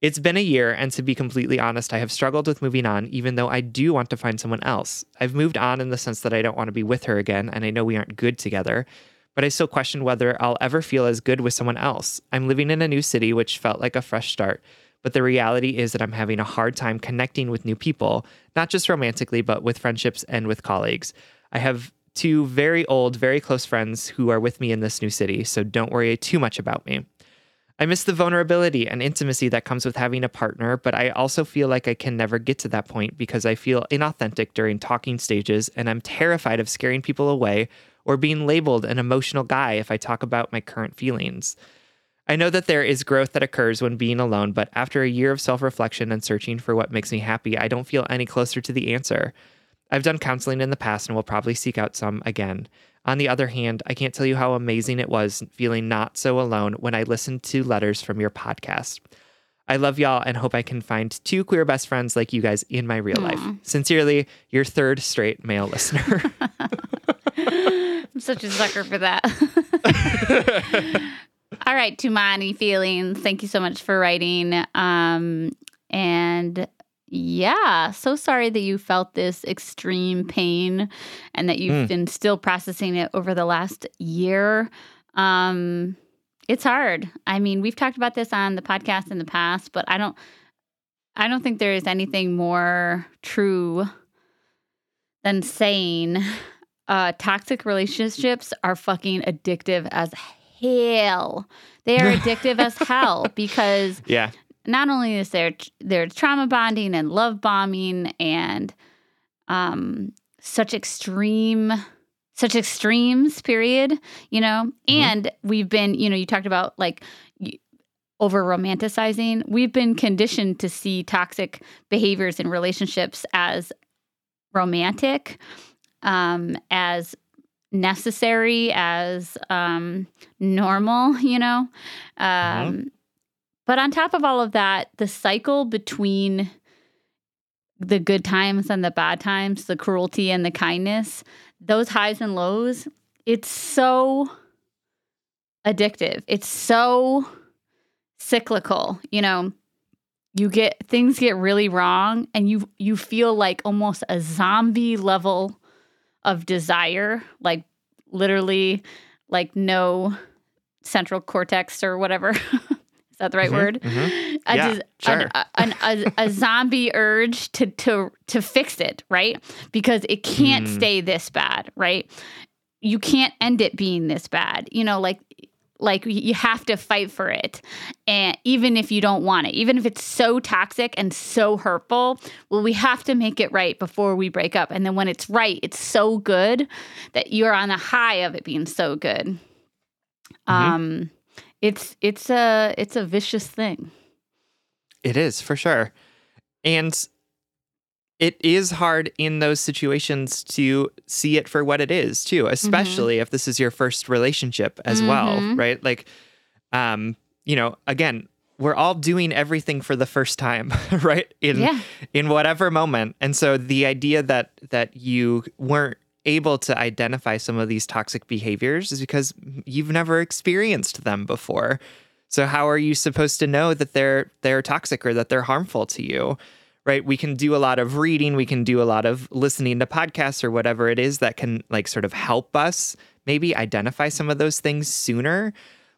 It's been a year, and to be completely honest, I have struggled with moving on, even though I do want to find someone else. I've moved on in the sense that I don't want to be with her again, and I know we aren't good together, but I still question whether I'll ever feel as good with someone else. I'm living in a new city, which felt like a fresh start, but the reality is that I'm having a hard time connecting with new people, not just romantically, but with friendships and with colleagues. I have two very old, very close friends who are with me in this new city, so don't worry too much about me. I miss the vulnerability and intimacy that comes with having a partner, but I also feel like I can never get to that point because I feel inauthentic during talking stages and I'm terrified of scaring people away or being labeled an emotional guy if I talk about my current feelings. I know that there is growth that occurs when being alone, but after a year of self reflection and searching for what makes me happy, I don't feel any closer to the answer. I've done counseling in the past and will probably seek out some again. On the other hand, I can't tell you how amazing it was feeling not so alone when I listened to letters from your podcast. I love y'all and hope I can find two queer best friends like you guys in my real life. Sincerely, your third straight male listener. I'm such a sucker for that. All right, Too Many Feelings. Thank you so much for writing. Um, and yeah, so sorry that you felt this extreme pain and that you've been still processing it over the last year. Um, it's hard. I mean, we've talked about this on the podcast in the past, but I don't I don't think there is anything more true than saying uh, toxic relationships are fucking addictive as hell. They are addictive as hell because yeah. not only is there there trauma bonding and love bombing and um such extreme such extremes period you know and we've been you know you talked about like over romanticizing we've been conditioned to see toxic behaviors in relationships as romantic um as necessary as um normal you know um but on top of all of that, the cycle between the good times and the bad times, the cruelty and the kindness, those highs and lows, it's so addictive. It's so cyclical, you know. You get things get really wrong and you you feel like almost a zombie level of desire, like literally like no central cortex or whatever. Is that the right word? mhm. A Yeah, des- sure. an- an- a, a zombie urge to to to fix it, right? Because it can't Mm. stay this bad, right? You can't end it being this bad. You know, like like you have to fight for it and even if you don't want it even if it's so toxic and so hurtful well we have to make it right before we break up and then when it's right it's so good that you're on the high of it being so good Mm-hmm. um it's it's a it's a vicious thing It is for sure. And it is hard in those situations to see it for what it is too, especially if this is your first relationship as well, Mhm. right? Like um, you know, again, we're all doing everything for the first time, right? In Yeah. in whatever moment. And so the idea that that you weren't able to identify some of these toxic behaviors is because you've never experienced them before. So how are you supposed to know that they're they're toxic or that they're harmful to you? Right? We can do a lot of reading, we can do a lot of listening to podcasts or whatever it is that can like sort of help us maybe identify some of those things sooner.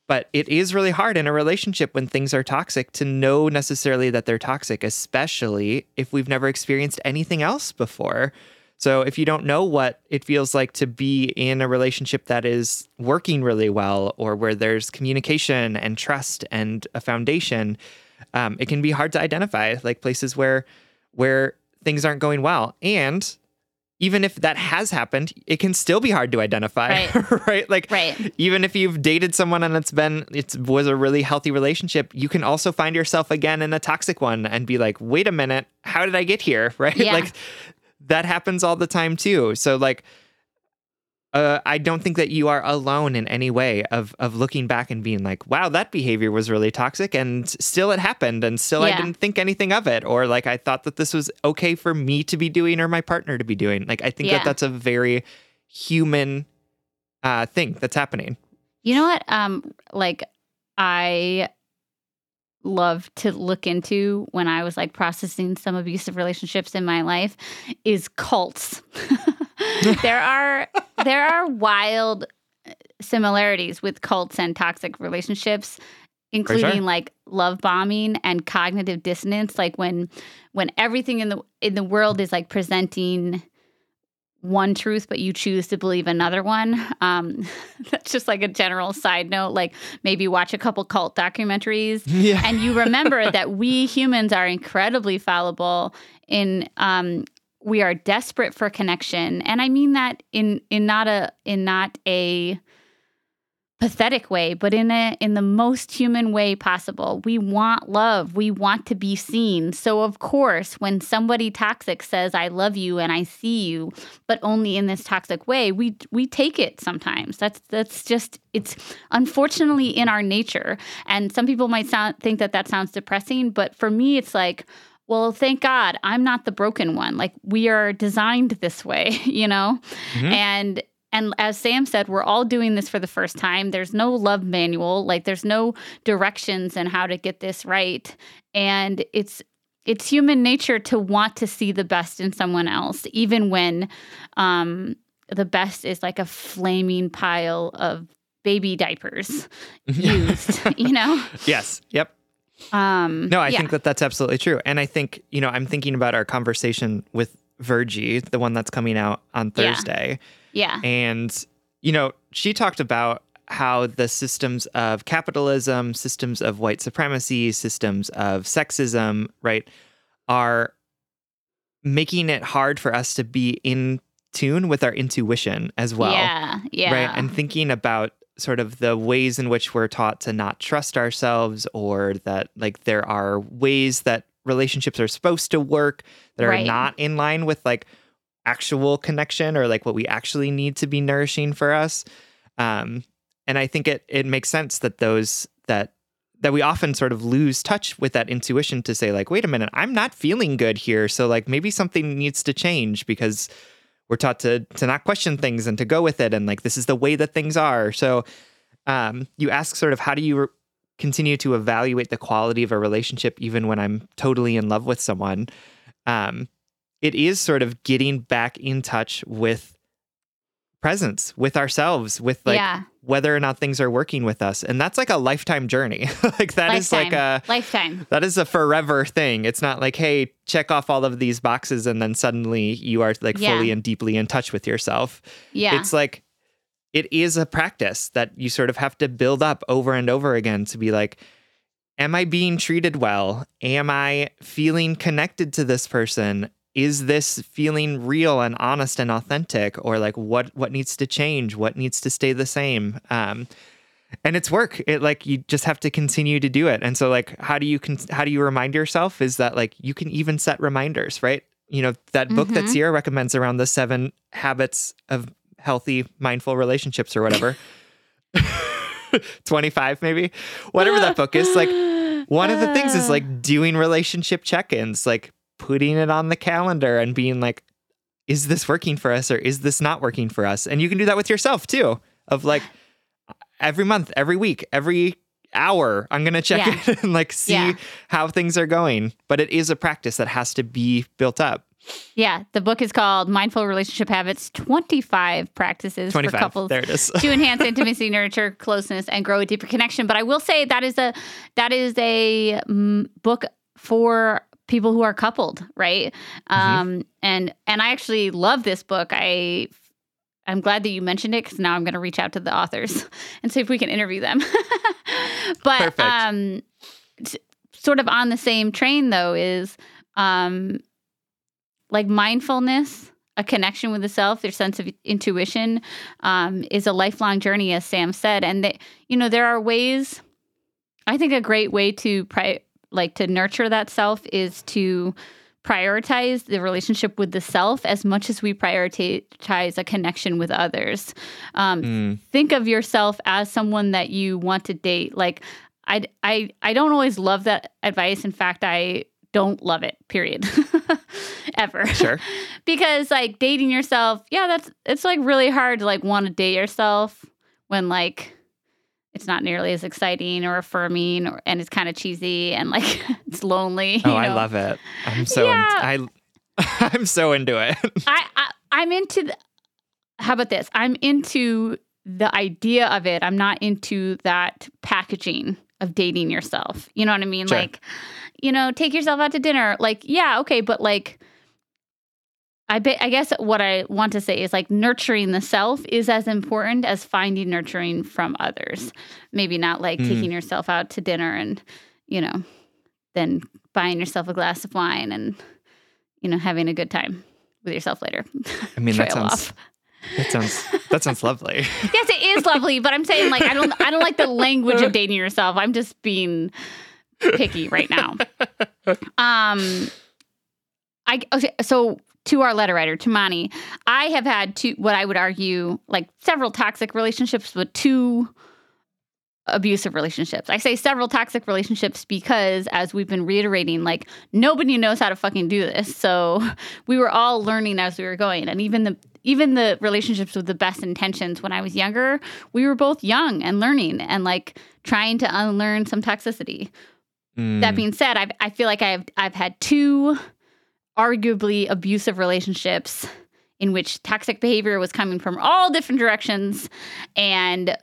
But it is really hard in a relationship when things are toxic to know necessarily that they're toxic, especially if we've never experienced anything else before. So if you don't know what it feels like to be in a relationship that is working really well or where there's communication and trust and a foundation, um, it can be hard to identify like places where where things aren't going well. And even if that has happened, it can still be hard to identify, right? right? Like Right. even if you've dated someone and it's been it was a really healthy relationship, you can also find yourself again in a toxic one and be like, "Wait a minute, how did I get here?" right? Yeah. Like that happens all the time too. So like uh, I don't think that you are alone in any way of of looking back and being like, "Wow, that behavior was really toxic," and still it happened, and still I didn't think anything of it, or like I thought that this was okay for me to be doing or my partner to be doing. Like I think Yeah. that that's a very human uh, thing that's happening. You know what? Um, like I love to look into when I was like processing some abusive relationships in my life is cults. there are there are wild uh, similarities with cults and toxic relationships including like love bombing and cognitive dissonance like when when everything in the in the world is like presenting one truth but you choose to believe another one. Um that's just like a general side note like maybe watch a couple cult documentaries. Yeah. and you remember that we humans are incredibly fallible in um we are desperate for connection. And i mean that in in not a in not a pathetic way but in a in the most human way possible. We want love. We want to be seen. So of course when somebody toxic says i love you and i see you but only in this toxic way we we take it sometimes. That's that's just it's unfortunately in our nature. And some people might sound think that that sounds depressing but for me it's like well thank god i'm not the broken one like we are designed this way you know Mhm. and and as sam said we're all doing this for the first time there's no love manual like there's no directions and how to get this right and it's it's human nature to want to see the best in someone else even when um the best is like a flaming pile of baby diapers used you know yes. Yep. Um No, I yeah. think that that's absolutely true. And I think, you know, I'm thinking about our conversation with Virgie, the one that's coming out on Yeah. Thursday. yeah And, you know, she talked about how the systems of capitalism, systems of white supremacy, systems of sexism, right, are making it hard for us to be in tune with our intuition as well. yeah yeah Right. And thinking about sort of the ways in which we're taught to not trust ourselves or that like there are ways that relationships are supposed to work that are Right. not in line with like actual connection or like what we actually need to be nourishing for us. Um and I think it it makes sense that those that that we often sort of lose touch with that intuition to say like wait a minute I'm not feeling good here so like maybe something needs to change because we're taught to to not question things and to go with it. And like this is the way that things are. So um you ask sort of how do you re- continue to evaluate the quality of a relationship even when i'm totally in love with someone? Um it is sort of getting back in touch with presence with ourselves with like yeah whether or not things are working with us and that's like a lifetime journey like that is like a lifetime that is a forever thing. It's not like, hey, check off all of these boxes and then suddenly you are like Yeah. fully and deeply in touch with yourself. yeah It's like it is a practice that you sort of have to build up over and over again to be like, am I being treated well? Am I feeling connected to this person? Is this feeling real and honest and authentic? Or like what what needs to change? What needs to stay the same? Um, and it's work. It like you just have to continue to do it. And so like how do you con- how do you remind yourself? Is that like you can even set reminders, right? You know that book that Mhm. Sierra recommends around the seven habits of healthy mindful relationships or whatever. 25 maybe whatever that book is like one of the things is like doing relationship check-ins like putting it on the calendar and being like is this working for us or is this not working for us and you can do that with yourself too of like every month every week every hour i'm going to check Yeah. in and like see Yeah. how things are going but it is a practice that has to be built up Yeah, the book is called Mindful Relationship Habits 25 Practices 25 for Couples there it is to enhance intimacy, nurture closeness, and grow a deeper connection. But I will say that is a that is a mm, book for people who are coupled, right? Um, and and I actually love this book. I I'm glad that you mentioned it because now I'm going to reach out to the authors and see if we can interview them. but Perfect. um, s- sort of on the same train though is um, like mindfulness, a connection with the self, their sense of intuition um, is a lifelong journey, as Sam said. And they, you know, there are ways. I think a great way to pri- like to nurture that self is to prioritize the relationship with the self as much as we prioritize a connection with others. Um, Mm, think of yourself as someone that you want to date. Like I I I don't always love that advice. In fact, I don't love it. Period. Ever. sure because like dating yourself, yeah, that's it's like really hard to like want to date yourself when like it's not nearly as exciting or affirming or and it's kind of cheesy and like it's lonely. oh you i love it i'm so Yeah. i i'm so into it I, I I'm into the, how about this? I'm into the idea of it. I'm not into that packaging of dating yourself. You know what I mean? Sure. Like, you know, take yourself out to dinner. Like, yeah, okay, but like I bet I guess what I want to say is like nurturing the self is as important as finding nurturing from others. Maybe not like Mm. taking yourself out to dinner and, you know, then buying yourself a glass of wine and you know, having a good time with yourself later. i mean that sounds off. that sounds that sounds lovely Yes, it is lovely, but I'm saying like I don't I don't like the language of dating yourself. I'm just being picky right now. Um I okay, so to our letter writer, to Mani, I have had two what I would argue like several toxic relationships, but two abusive relationships. I say several toxic relationships because as we've been reiterating, like nobody knows how to fucking do this. So we were all learning as we were going. And even the even the relationships with the best intentions when I was younger, we were both young and learning and like trying to unlearn some toxicity. That Mm, being said, I've, I feel like I've I've had two arguably abusive relationships in which toxic behavior was coming from all different directions, and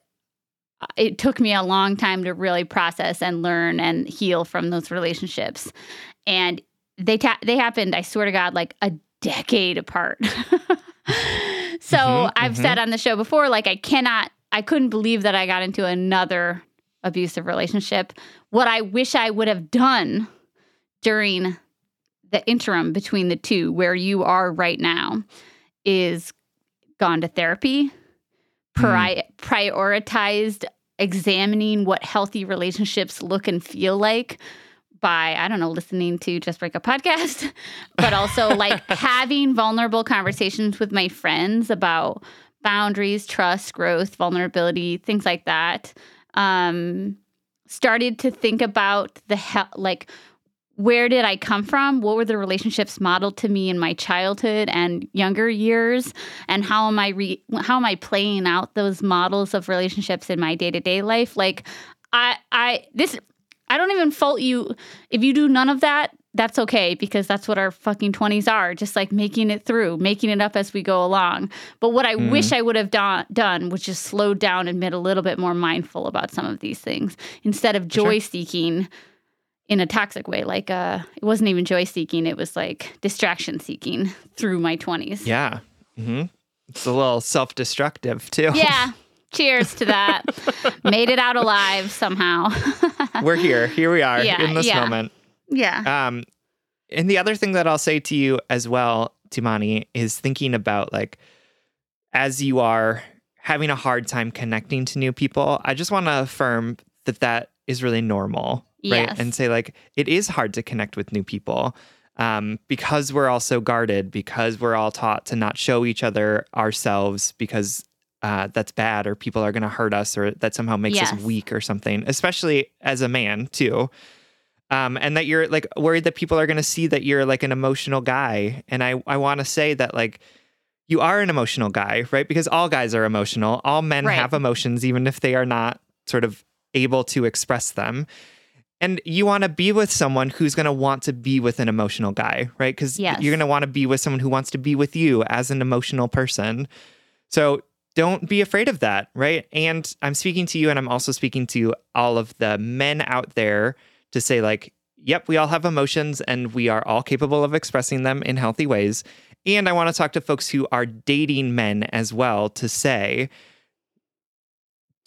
it took me a long time to really process and learn and heal from those relationships. And they ta- they happened, I swear to God, like a decade apart. so Mhm, I've mhm. said on the show before, like I cannot, I couldn't believe that I got into another abusive relationship. What I wish I would have done during the interim between the two, where you are right now, is gone to therapy, pri- prioritized examining what healthy relationships look and feel like by I don't know listening to Just Break Up podcast, but also like having vulnerable conversations with my friends about boundaries, trust, growth, vulnerability, things like that. Um, started to think about the he- like where did I come from? What were the relationships modeled to me in my childhood and younger years? And how am I re- how am I playing out those models of relationships in my day-to-day life? Like I I this I don't even fault you if you do none of that. That's okay because that's what our fucking 20s are, just like making it through, making it up as we go along. But what I Mhm. wish I would have do- done was just slow down and been a little bit more mindful about some of these things instead of joy seeking in a toxic way. Like uh it wasn't even joy seeking, it was like distraction seeking through my 20s. yeah mm-hmm. It's a little self destructive, too. Yeah. Cheers to that. Made it out alive somehow. We're here. Here we are Yeah, in this yeah. moment. yeah. Um, and the other thing that I'll say to you as well, Timani, is thinking about like as you are having a hard time connecting to new people, I just want to affirm that that is really normal, right? Yes. And say like it is hard to connect with new people. Um, because we're all so guarded, because we're all taught to not show each other ourselves because uh, that's bad or people are going to hurt us or that somehow makes us weak or something, especially as a man, too um, and that you're like worried that people are going to see that you're like an emotional guy. And I, I want to say that like you are an emotional guy, right? Because all guys are emotional. All men Right. have emotions, even if they are not sort of able to express them. And you want to be with someone who's going to want to be with an emotional guy, right? Because Yes. you're going to want to be with someone who wants to be with you as an emotional person. So don't be afraid of that, right? And I'm speaking to you, and I'm also speaking to all of the men out there to say, like, yep, we all have emotions and we are all capable of expressing them in healthy ways. And I want to talk to folks who are dating men as well to say,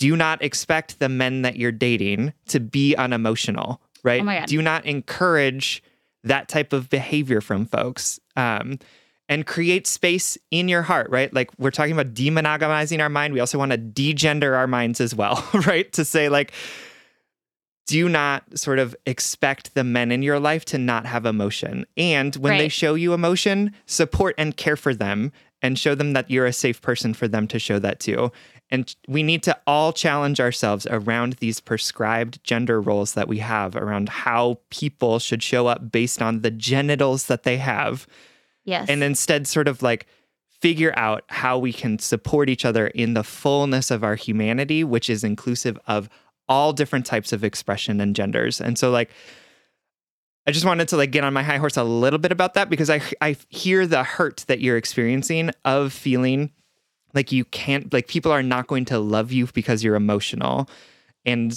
do not expect the men that you're dating to be unemotional, right? Oh. Do not encourage that type of behavior from folks. Um, and create space in your heart, right? Like we're talking about demonogamizing our mind. We also want to degender our minds as well, right? To say, like, do not sort of expect the men in your life to not have emotion. And when they show you emotion, support and care for them and show them that you're a safe person for them to show that to. And we need to all challenge ourselves around these prescribed gender roles that we have around how people should show up based on the genitals that they have yes. and instead sort of like figure out how we can support each other in the fullness of our humanity, which is inclusive of all different types of expression and genders. And so like I just wanted to like get on my high horse a little bit about that because I I hear the hurt that you're experiencing of feeling like you can't like people are not going to love you because you're emotional. And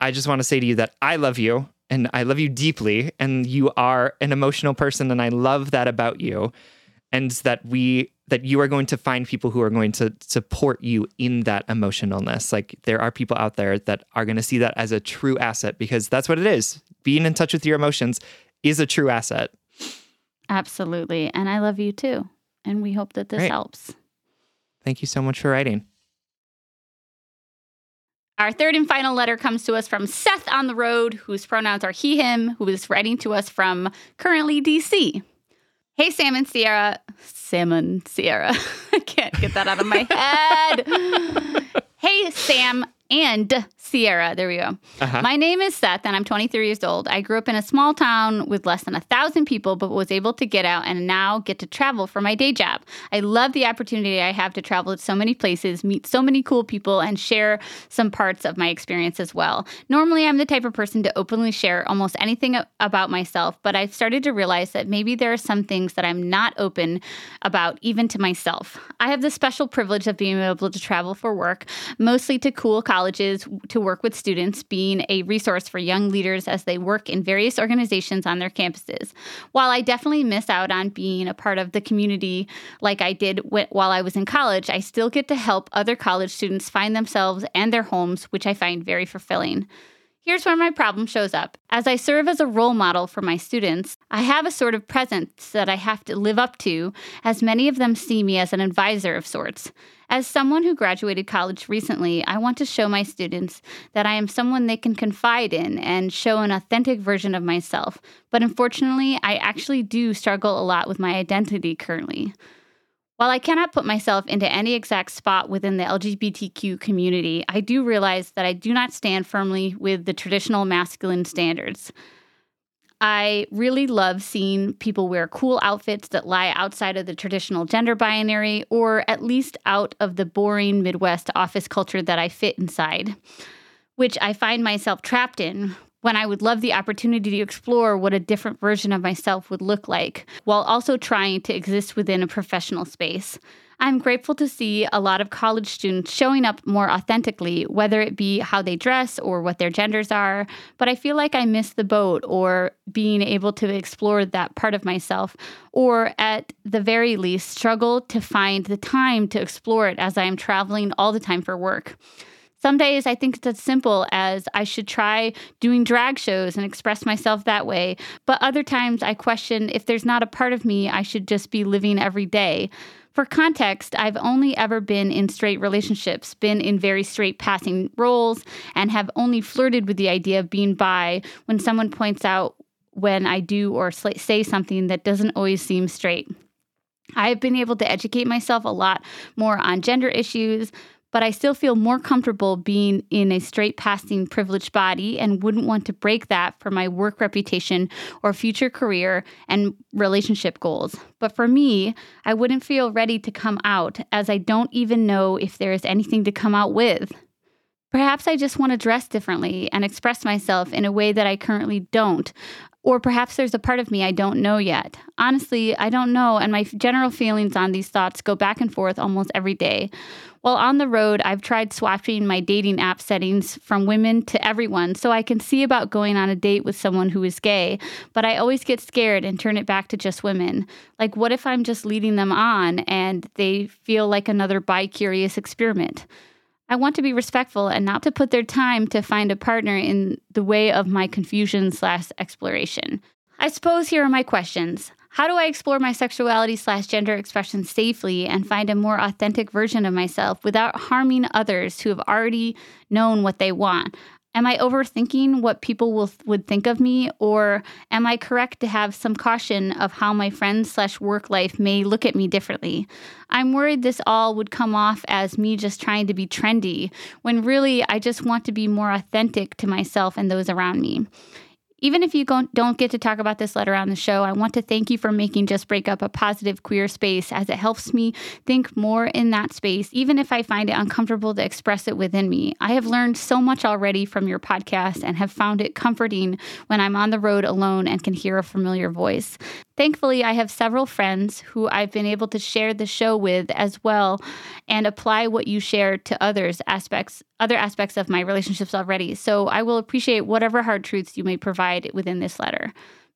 I just want to say to you that I love you and I love you deeply and you are an emotional person and I love that about you and that we that you are going to find people who are going to support you in that emotionalness. Like there are people out there that are going to see that as a true asset because that's what it is. Being in touch with your emotions is a true asset. Absolutely. And I love you too. And we hope that this Great. helps. Thank you so much for writing. Our third and final letter comes to us from Seth on the road, whose pronouns are he, him, who is writing to us from currently DC. Hey, Sam and Sierra. Sam and Sierra. I can't get that out of my head. hey, Sam and Sierra. There we go. Uh-huh. My name is Seth, and I'm 23 years old. I grew up in a small town with less than a thousand people, but was able to get out and now get to travel for my day job. I love the opportunity I have to travel to so many places, meet so many cool people, and share some parts of my experience as well. Normally, I'm the type of person to openly share almost anything about myself, but I've started to realize that maybe there are some things that I'm not open about, even to myself. I have the special privilege of being able to travel for work, mostly to cool colleges to work with students, being a resource for young leaders as they work in various organizations on their campuses. While I definitely miss out on being a part of the community like I did wh- while I was in college, I still get to help other college students find themselves and their homes, which I find very fulfilling. Here's where my problem shows up. As I serve as a role model for my students, I have a sort of presence that I have to live up to, as many of them see me as an advisor of sorts. As someone who graduated college recently, I want to show my students that I am someone they can confide in and show an authentic version of myself. But unfortunately, I actually do struggle a lot with my identity currently. While I cannot put myself into any exact spot within the LGBTQ community, I do realize that I do not stand firmly with the traditional masculine standards. I really love seeing people wear cool outfits that lie outside of the traditional gender binary or at least out of the boring Midwest office culture that I fit inside, which I find myself trapped in when I would love the opportunity to explore what a different version of myself would look like while also trying to exist within a professional space. I'm grateful to see a lot of college students showing up more authentically, whether it be how they dress or what their genders are. But I feel like I missed the boat or being able to explore that part of myself, or at the very least, struggle to find the time to explore it as I am traveling all the time for work. Some days I think it's as simple as I should try doing drag shows and express myself that way. But other times I question if there's not a part of me I should just be living every day. For context, I've only ever been in straight relationships, been in very straight passing roles, and have only flirted with the idea of being bi when someone points out when I do or say something that doesn't always seem straight. I have been able to educate myself a lot more on gender issues, but I still feel more comfortable being in a straight passing privileged body and wouldn't want to break that for my work reputation or future career and relationship goals. But for me, I wouldn't feel ready to come out as I don't even know if there is anything to come out with. Perhaps I just want to dress differently and express myself in a way that I currently don't, or perhaps there's a part of me I don't know yet. Honestly, I don't know, and my general feelings on these thoughts go back and forth almost every day. While on the road, I've tried swapping my dating app settings from women to everyone so I can see about going on a date with someone who is gay, but I always get scared and turn it back to just women. Like, what if I'm just leading them on and they feel like another bi curious experiment? I want to be respectful and not to put their time to find a partner in the way of my confusion slash exploration. I suppose here are my questions. How do I explore my sexuality slash gender expression safely and find a more authentic version of myself without harming others who have already known what they want? Am I overthinking what people will would think of me, or am I correct to have some caution of how my friends slash work life may look at me differently? I'm worried this all would come off as me just trying to be trendy, when really I just want to be more authentic to myself and those around me. Even if you don't get to talk about this letter on the show, I want to thank you for making Just Break Up a positive queer space as it helps me think more in that space, even if I find it uncomfortable to express it within me. I have learned so much already from your podcast and have found it comforting when I'm on the road alone and can hear a familiar voice. Thankfully, I have several friends who I've been able to share the show with as well and apply what you share to others aspects other aspects of my relationships already. So I will appreciate whatever hard truths you may provide within this letter.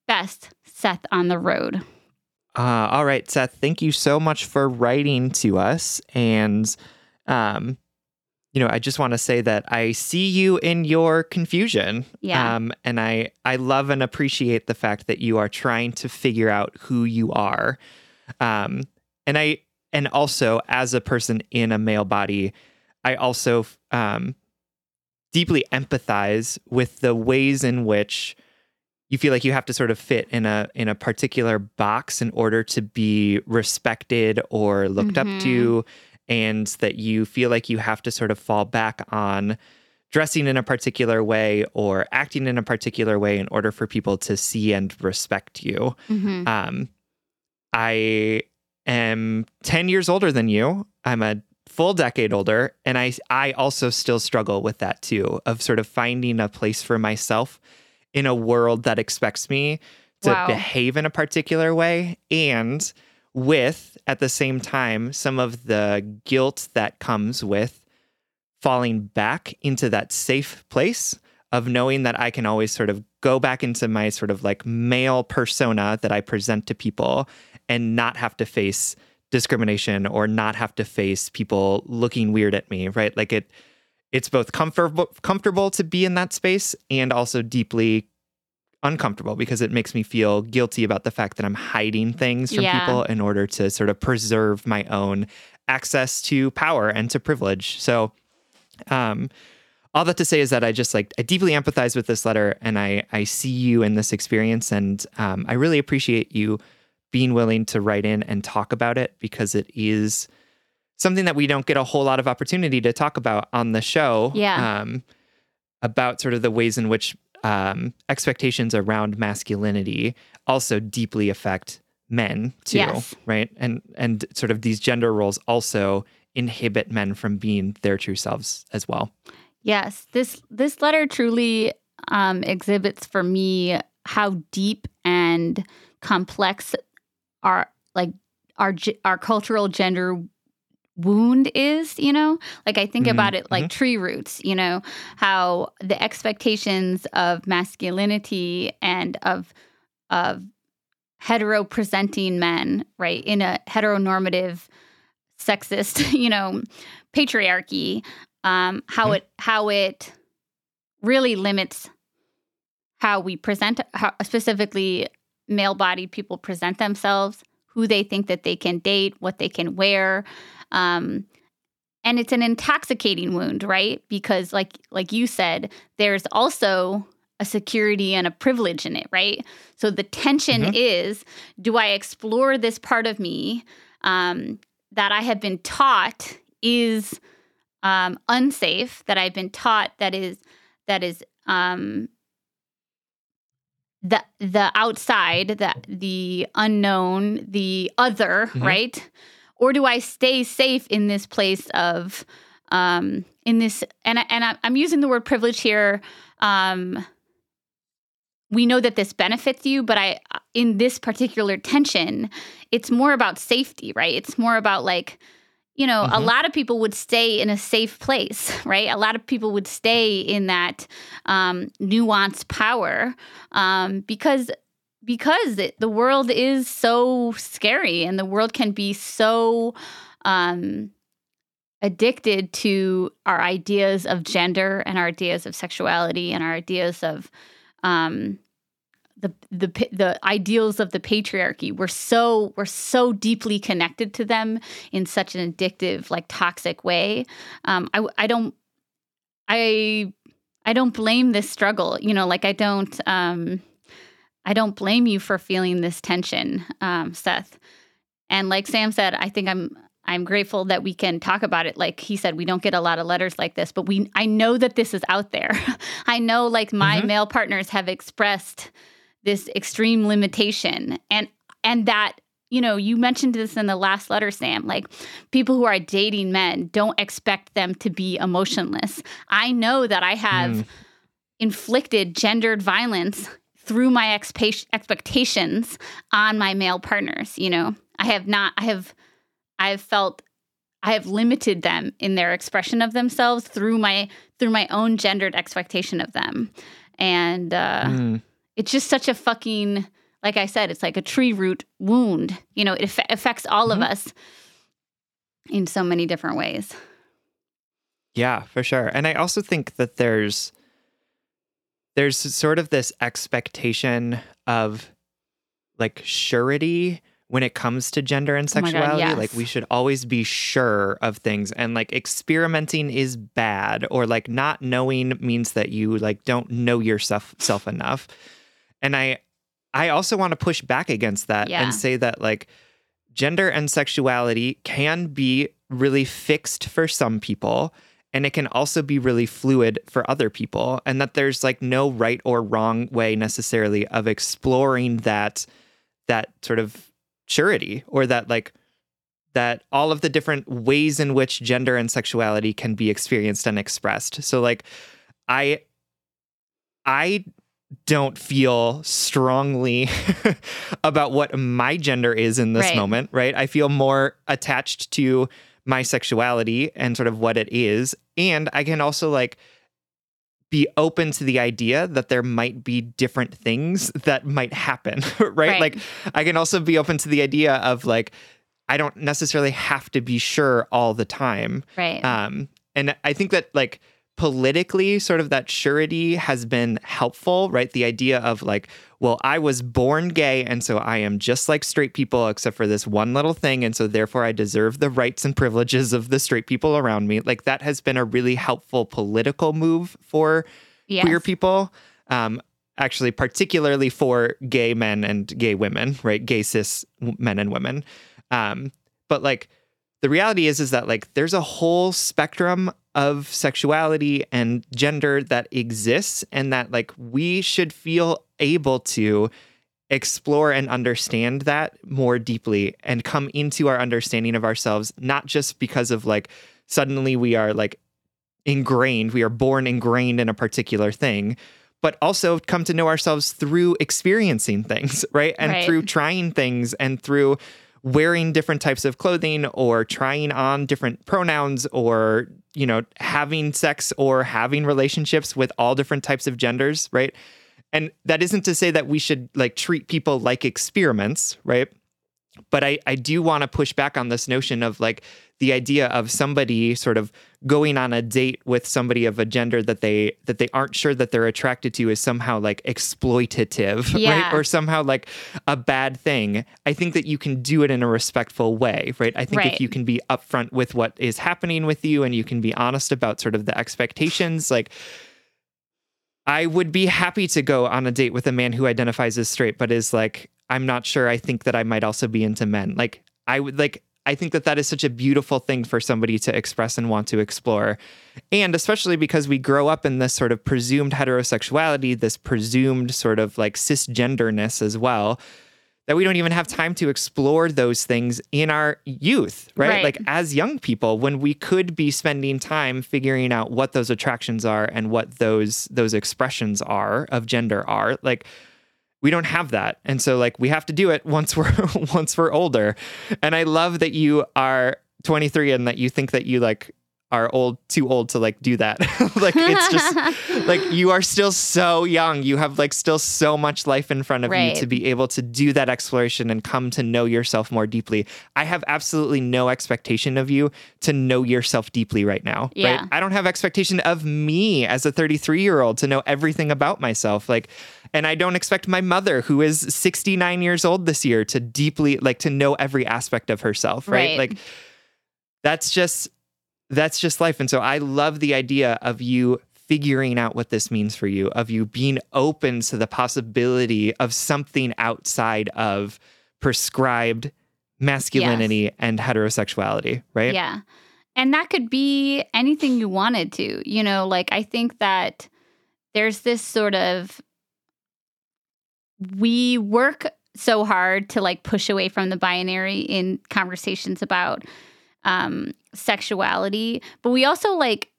Best, Seth on the road. Uh, all right, Seth, thank you so much for writing to us. And um, you know, I just want to say that I see you in your confusion. Yeah. Um, and I, I love and appreciate the fact that you are trying to figure out who you are. Um, and I, and also as a person in a male body, I also um, deeply empathize with the ways in which you feel like you have to sort of fit in a in a particular box in order to be respected or looked mm-hmm. up to and that you feel like you have to sort of fall back on dressing in a particular way or acting in a particular way in order for people to see and respect you. Mm-hmm. Um, I am 10 years older than you. I'm a full decade older. And I, I also still struggle with that too, of sort of finding a place for myself in a world that expects me to wow. behave in a particular way and with at the same time some of the guilt that comes with falling back into that safe place of knowing that I can always sort of go back into my sort of like male persona that I present to people and not have to face discrimination or not have to face people looking weird at me, right? Like it it's both comfortable comfortable to be in that space and also deeply uncomfortable because it makes me feel guilty about the fact that I'm hiding things from yeah. people in order to sort of preserve my own access to power and to privilege. So, um, all that to say is that I just like I deeply empathize with this letter, and I I see you in this experience, and um, I really appreciate you being willing to write in and talk about it because it is something that we don't get a whole lot of opportunity to talk about on the show. Yeah. Um, about sort of the ways in which um, expectations around masculinity also deeply affect men too, yes. right? And and sort of these gender roles also inhibit men from being their true selves as well. Yes, this this letter truly um, exhibits for me how deep and complex our like our our cultural gender wound is, you know? Like I think Mhm, about it like tree roots, you know, how the expectations of masculinity and of of hetero presenting men, right, in a heteronormative sexist, you know, patriarchy, um, how Mhm. it how it really limits how we present how specifically male bodied people present themselves, who they think that they can date, what they can wear. Um, and it's an intoxicating wound, right? Because like like you said, there's also a security and a privilege in it, right? So the tension Mhm. is do I explore this part of me um, that I have been taught is um, unsafe, that I've been taught that is that is um, the the outside, the the unknown, the other, Mhm. right? Or do I stay safe in this place of um, in this and I, and I, I'm using the word privilege here. Um, we know that this benefits you, but I in this particular tension, it's more about safety, right? It's more about like you know, a Mhm. lot of people would stay in a safe place, right? A lot of people would stay in that um, nuanced power um, because because it, the world is so scary and the world can be so um, addicted to our ideas of gender and our ideas of sexuality and our ideas of um, the the the ideals of the patriarchy. We're so we're so deeply connected to them in such an addictive, like toxic way. Um, I I don't I I don't blame this struggle. You know, like I don't um, I don't blame you for feeling this tension, um, Seth. And like Sam said, I think I'm I'm grateful that we can talk about it. Like he said, we don't get a lot of letters like this, but we I know that this is out there. I know like my Mhm. male partners have expressed this extreme limitation and and that you know you mentioned this in the last letter sam like people who are dating men don't expect them to be emotionless i know that i have Mm. inflicted gendered violence through my expe- expectations on my male partners you know i have not i have i have felt i have limited them in their expression of themselves through my through my own gendered expectation of them and uh Mm. It's just such a fucking like i said it's like a tree root wound you know it aff- affects all of Mhm. us in so many different ways Yeah, for sure. And I also think that there's there's sort of this expectation of like surety when it comes to gender and Oh God, sexuality. Like we should always be sure of things and like experimenting is bad or like not knowing means that you like don't know yourself self enough. And I I also want to push back against that Yeah. and say that like gender and sexuality can be really fixed for some people and it can also be really fluid for other people and that there's like no right or wrong way necessarily of exploring that that sort of surety or that like that all of the different ways in which gender and sexuality can be experienced and expressed so like i i don't feel strongly about what my gender is in this Right. moment, right? I feel more attached to my sexuality and sort of what it is. And I can also like be open to the idea that there might be different things that might happen, right? Right. Like I can also be open to the idea of like, I don't necessarily have to be sure all the time. right Um, and I think that like politically, sort of that surety has been helpful, right? The idea of like, well, I was born gay, and so I am just like straight people, except for this one little thing, and so therefore I deserve the rights and privileges of the straight people around me. Like that has been a really helpful political move for yes. queer people. Um, actually, particularly for gay men and gay women, right? Gay cis men and women. Um, but like the reality is, is that like there's a whole spectrum of sexuality and gender that exists, and that like we should feel able to explore and understand that more deeply and come into our understanding of ourselves, not just because of like suddenly we are like ingrained, we are born ingrained in a particular thing, but also come to know ourselves through experiencing things, right? And Right. through trying things and through wearing different types of clothing or trying on different pronouns or, you know, having sex or having relationships with all different types of genders, right? And that isn't to say that we should like treat people like experiments, right? But I, I do want to push back on this notion of like the idea of somebody sort of going on a date with somebody of a gender that they that they aren't sure that they're attracted to is somehow like exploitative Yeah. right or somehow like a bad thing i think that you can do it in a respectful way right i think Right. if you can be upfront with what is happening with you and you can be honest about sort of the expectations like I would be happy to go on a date with a man who identifies as straight, but is like, I'm not sure. I think that I might also be into men. Like, I would like, I think that that is such a beautiful thing for somebody to express and want to explore. And especially because we grow up in this sort of presumed heterosexuality, this presumed sort of like cisgenderness as well, that we don't even have time to explore those things in our youth, right? Right. Like as young people when we could be spending time figuring out what those attractions are and what those those expressions are of gender are. Like we don't have that. And so like we have to do it once we're once we're older. And I love that you are 23 and that you think that you like are old too old to like do that. like it's just like you are still so young. You have like still so much life in front of Right. you to be able to do that exploration and come to know yourself more deeply. I have absolutely no expectation of you to know yourself deeply right now. Yeah. Right. I don't have expectation of me as a 33 year old to know everything about myself. Like, and I don't expect my mother, who is 69 years old this year, to deeply like to know every aspect of herself. Right. Right. Like, that's just that's just life. And so I love the idea of you figuring out what this means for you, of you being open to the possibility of something outside of prescribed masculinity and heterosexuality, right? Yeah. And that could be anything you wanted to. You know, like I think that there's this sort of we work so hard to like push away from the binary in conversations about um sexuality, but we also like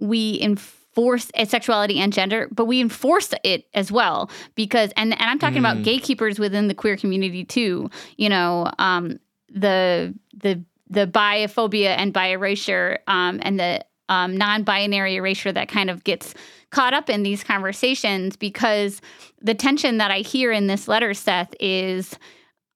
we enforce uh, sexuality and gender, but we enforce it as well because and and I'm talking about Mm. gatekeepers within the queer community too. You know, um, the the the biophobia and bi erasure um, and the um, non-binary erasure that kind of gets caught up in these conversations because the tension that I hear in this letter, Seth, is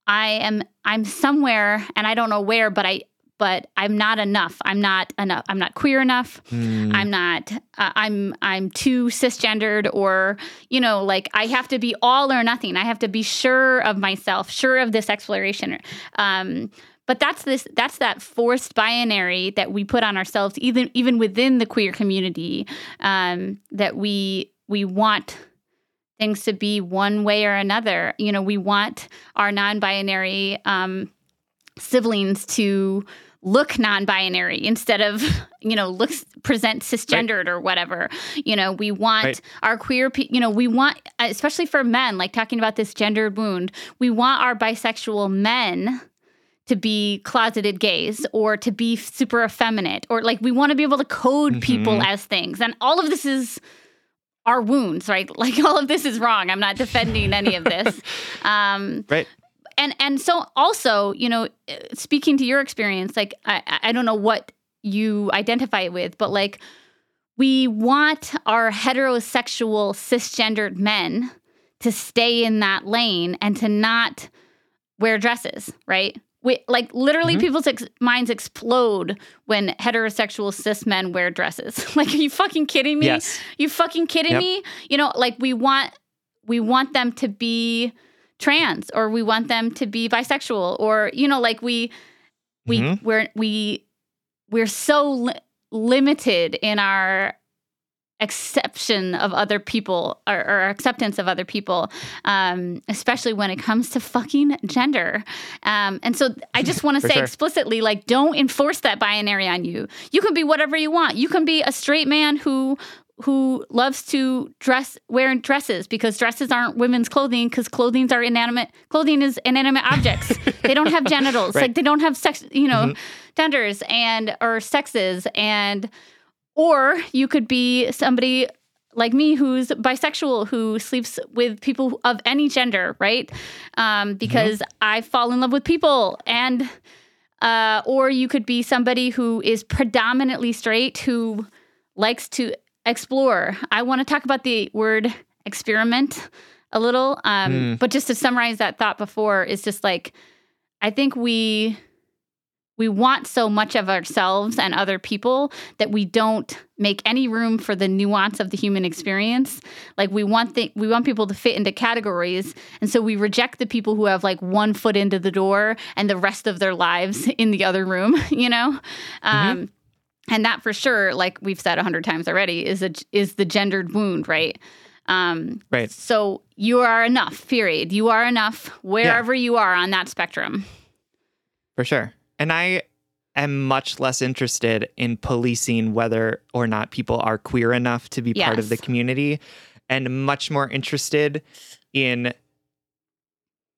I am I'm somewhere and I don't know where, but I but I'm not enough. I'm not enough. I'm not queer enough. Mm. I'm not. Uh, I'm I'm too cisgendered, or you know, like I have to be all or nothing. I have to be sure of myself, sure of this exploration. Um, but that's this. That's that forced binary that we put on ourselves, even even within the queer community. Um, that we we want things to be one way or another. You know, we want our non-binary um, siblings to look non-binary instead of you know looks present cisgendered or whatever you know we want Right. our queer pe- you know we want especially for men like talking about this gendered wound we want our bisexual men to be closeted gays or to be super effeminate or like we want to be able to code people Mhm. as things and all of this is our wounds right? Like all of this is wrong. I'm not defending any of this. Um Right. and and so also you know speaking to your experience like i i don't know what you identify with but like we want our heterosexual cisgendered men to stay in that lane and to not wear dresses right we, like literally Mhm. people's ex- minds explode when heterosexual cis men wear dresses like are you fucking kidding me Yes. you fucking kidding Yep. me? You know, like we want we want them to be trans or we want them to be bisexual or you know like we we Mhm. we're we we're so li- limited in our exception of other people or, or acceptance of other people um, especially when it comes to fucking gender um, and so i just want to say sure. explicitly like don't enforce that binary on you you can be whatever you want you can be a straight man who who loves to dress wear dresses because dresses aren't women's clothing because clothings are inanimate clothing is inanimate objects they don't have genitals Right. like they don't have sex you know Mhm. genders and or sexes and or you could be somebody like me who's bisexual who sleeps with people of any gender right um, because mm-hmm. i fall in love with people and uh, or you could be somebody who is predominantly straight who likes to explore i want to talk about the word experiment a little um, mm. but just to summarize that thought before is just like i think we we want so much of ourselves and other people that we don't make any room for the nuance of the human experience. Like we want the, we want people to fit into categories and so we reject the people who have like one foot into the door and the rest of their lives in the other room you know? Um, mm-hmm. and that for sure like we've said a hundred times already is a is the gendered wound right? Um, right. so you are enough period. You are enough wherever yeah. you are on that spectrum. For sure and I am much less interested in policing whether or not people are queer enough to be yes. part of the community and much more interested in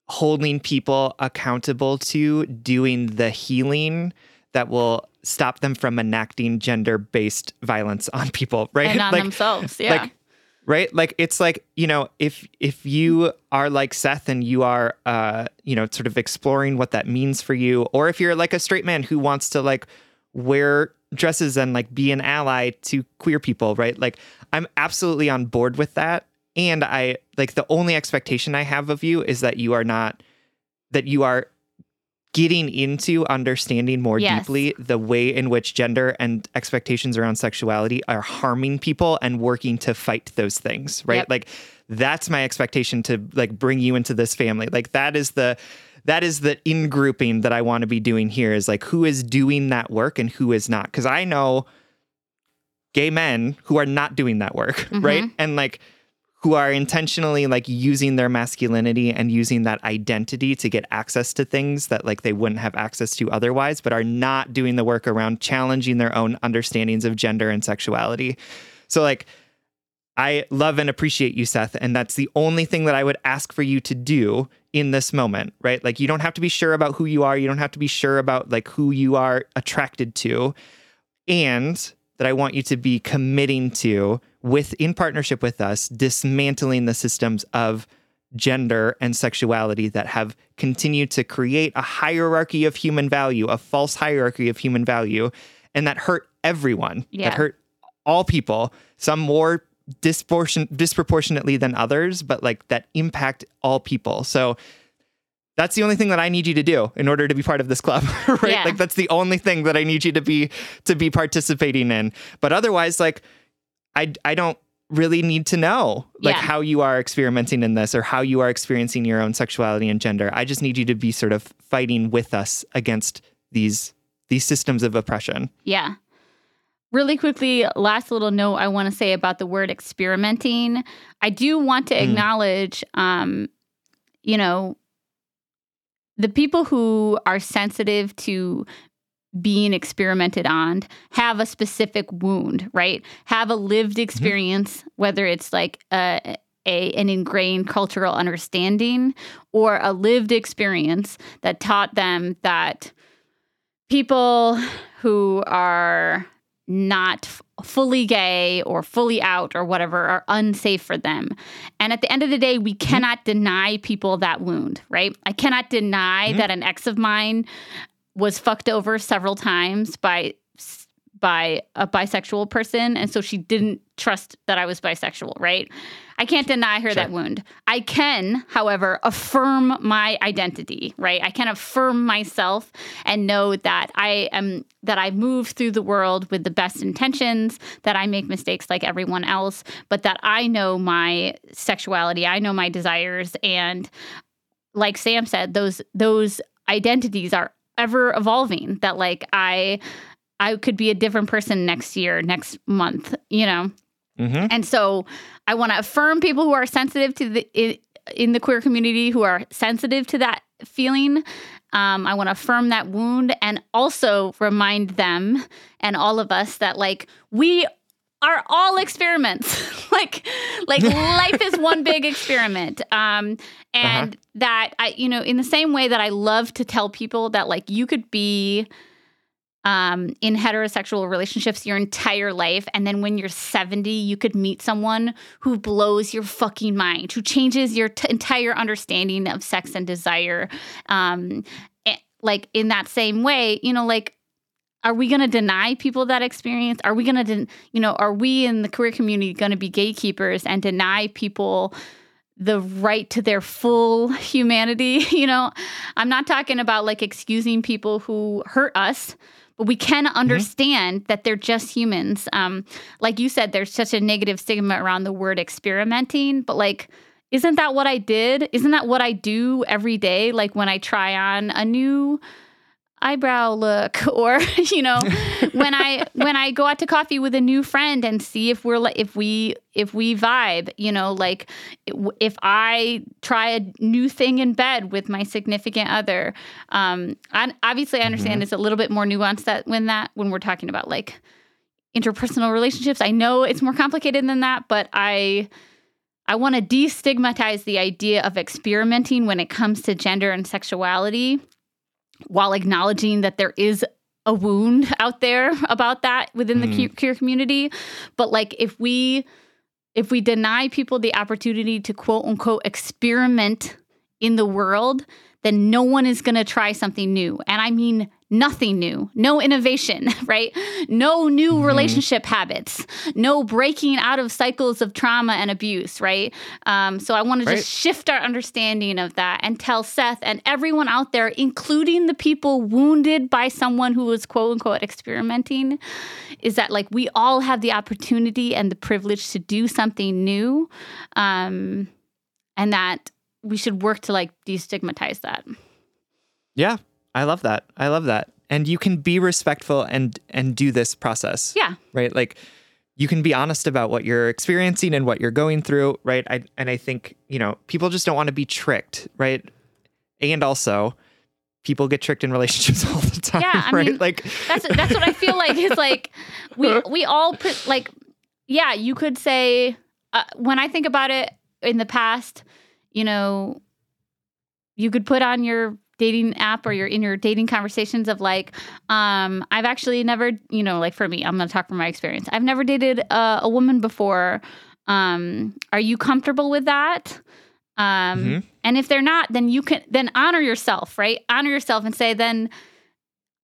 holding people accountable to doing the healing that will stop them from enacting gender-based violence on people, right? And on like, themselves, yeah. Like right? Like it's like you know if if you are like seth and you are uh you know sort of exploring what that means for you or if you're like a straight man who wants to like wear dresses and like be an ally to queer people right? Like i'm absolutely on board with that. And i like the only expectation i have of you is that you are not that you are getting into understanding more yes. deeply the way in which gender and expectations around sexuality are harming people and working to fight those things, right? Yep. Like that's my expectation to like bring you into this family. Like that is the that is the in grouping that I want to be doing here is like who is doing that work and who is not. Cause I know gay men who are not doing that work, mm-hmm. right? And like who are intentionally like using their masculinity and using that identity to get access to things that like they wouldn't have access to otherwise, but are not doing the work around challenging their own understandings of gender and sexuality. So like I love and appreciate you, Seth. And that's the only thing that I would ask for you to do in this moment, right? Like, you don't have to be sure about who you are. You don't have to be sure about like who you are attracted to. And that I want you to be committing to with in partnership with us dismantling the systems of gender and sexuality that have continued to create a hierarchy of human value, a false hierarchy of human value, and that hurt everyone. Yeah. That hurt all people, some more dispropor- disproportionately than others, but like that impact all people. So that's the only thing that I need you to do in order to be part of this club, right? Yeah. Like that's the only thing that I need you to be to be participating in. But otherwise like I I don't really need to know like yeah. how you are experimenting in this or how you are experiencing your own sexuality and gender. I just need you to be sort of fighting with us against these these systems of oppression. Yeah. Really quickly, last little note I want to say about the word experimenting. I do want to mm. acknowledge um, you know, the people who are sensitive to being experimented on have a specific wound, right? Have a lived mm-hmm. experience, mm-hmm. whether it's like a, a, an ingrained cultural understanding or a lived experience that taught them that people who are not f- fully gay or fully out or whatever are unsafe for them. And at the end of the day, we mm-hmm. cannot mm-hmm. deny people that wound, right? I cannot deny mm-hmm. that an ex of mine was fucked over several times by by a bisexual person and so she didn't trust that I was bisexual, right? I can't deny her sure. that wound. I can, however, affirm my identity, right? I can affirm myself and know that I am that I move through the world with the best intentions, that I make mistakes like everyone else, but that I know my sexuality, I know my desires and like Sam said, those those identities are ever evolving that like I I could be a different person next year, next month, you know. Mm-hmm. And so I want to affirm people who are sensitive to the in, the queer community who are sensitive to that feeling. Um, I want to affirm that wound and also remind them and all of us that like we are all experiments. like like life is one big experiment. Um and uh-huh. that I you know in the same way that I love to tell people that like you could be um, in heterosexual relationships your entire life. And then when you're 70, you could meet someone who blows your fucking mind, who changes your t- entire understanding of sex and desire. Um, eh, like in that same way, you know, like, are we going to deny people that experience? Are we going to, you know, are we in the queer community going to be gatekeepers and deny people? the right to their full humanity. You know, I'm not talking about like excusing people who hurt us, but we can understand mm-hmm. that they're just humans. Um, like you said, there's such a negative stigma around the word experimenting, but like, isn't that what I did? Isn't that what I do every day? Like when I try on a new eyebrow look or you know when i when i go out to coffee with a new friend and see if we're like if we if we vibe you know like if i try a new thing in bed with my significant other um I, obviously i understand mm-hmm. it's a little bit more nuanced that when that when we're talking about like interpersonal relationships i know it's more complicated than that but i I want to destigmatize the idea of experimenting when it comes to gender and sexuality while acknowledging that there is a wound out there about that within the mm. queer community but like if we if we deny people the opportunity to quote unquote experiment in the world then no one is going to try something new and i mean nothing new, no innovation, right? No new mm-hmm. relationship habits, no breaking out of cycles of trauma and abuse, right? Um, so I want to just shift our understanding of that and tell Seth and everyone out there, including the people wounded by someone who was quote unquote experimenting, is that like we all have the opportunity and the privilege to do something new. Um, and that we should work to like destigmatize that. Yeah, I love that. I love that. And you can be respectful and and do this process. Yeah. Right? Like you can be honest about what you're experiencing and what you're going through, right? I, and I think, you know, people just don't want to be tricked, right? And also, people get tricked in relationships all the time, yeah, I right? Mean, like that's that's what I feel like is like we we all put like yeah, you could say uh, when I think about it in the past, you know, you could put on your dating app or you're in your dating conversations of like um i've actually never you know like for me i'm gonna talk from my experience. I've never dated a, a woman before. Um are you comfortable with that? Um mm-hmm. and if they're not then you can then honor yourself right? Honor yourself and say then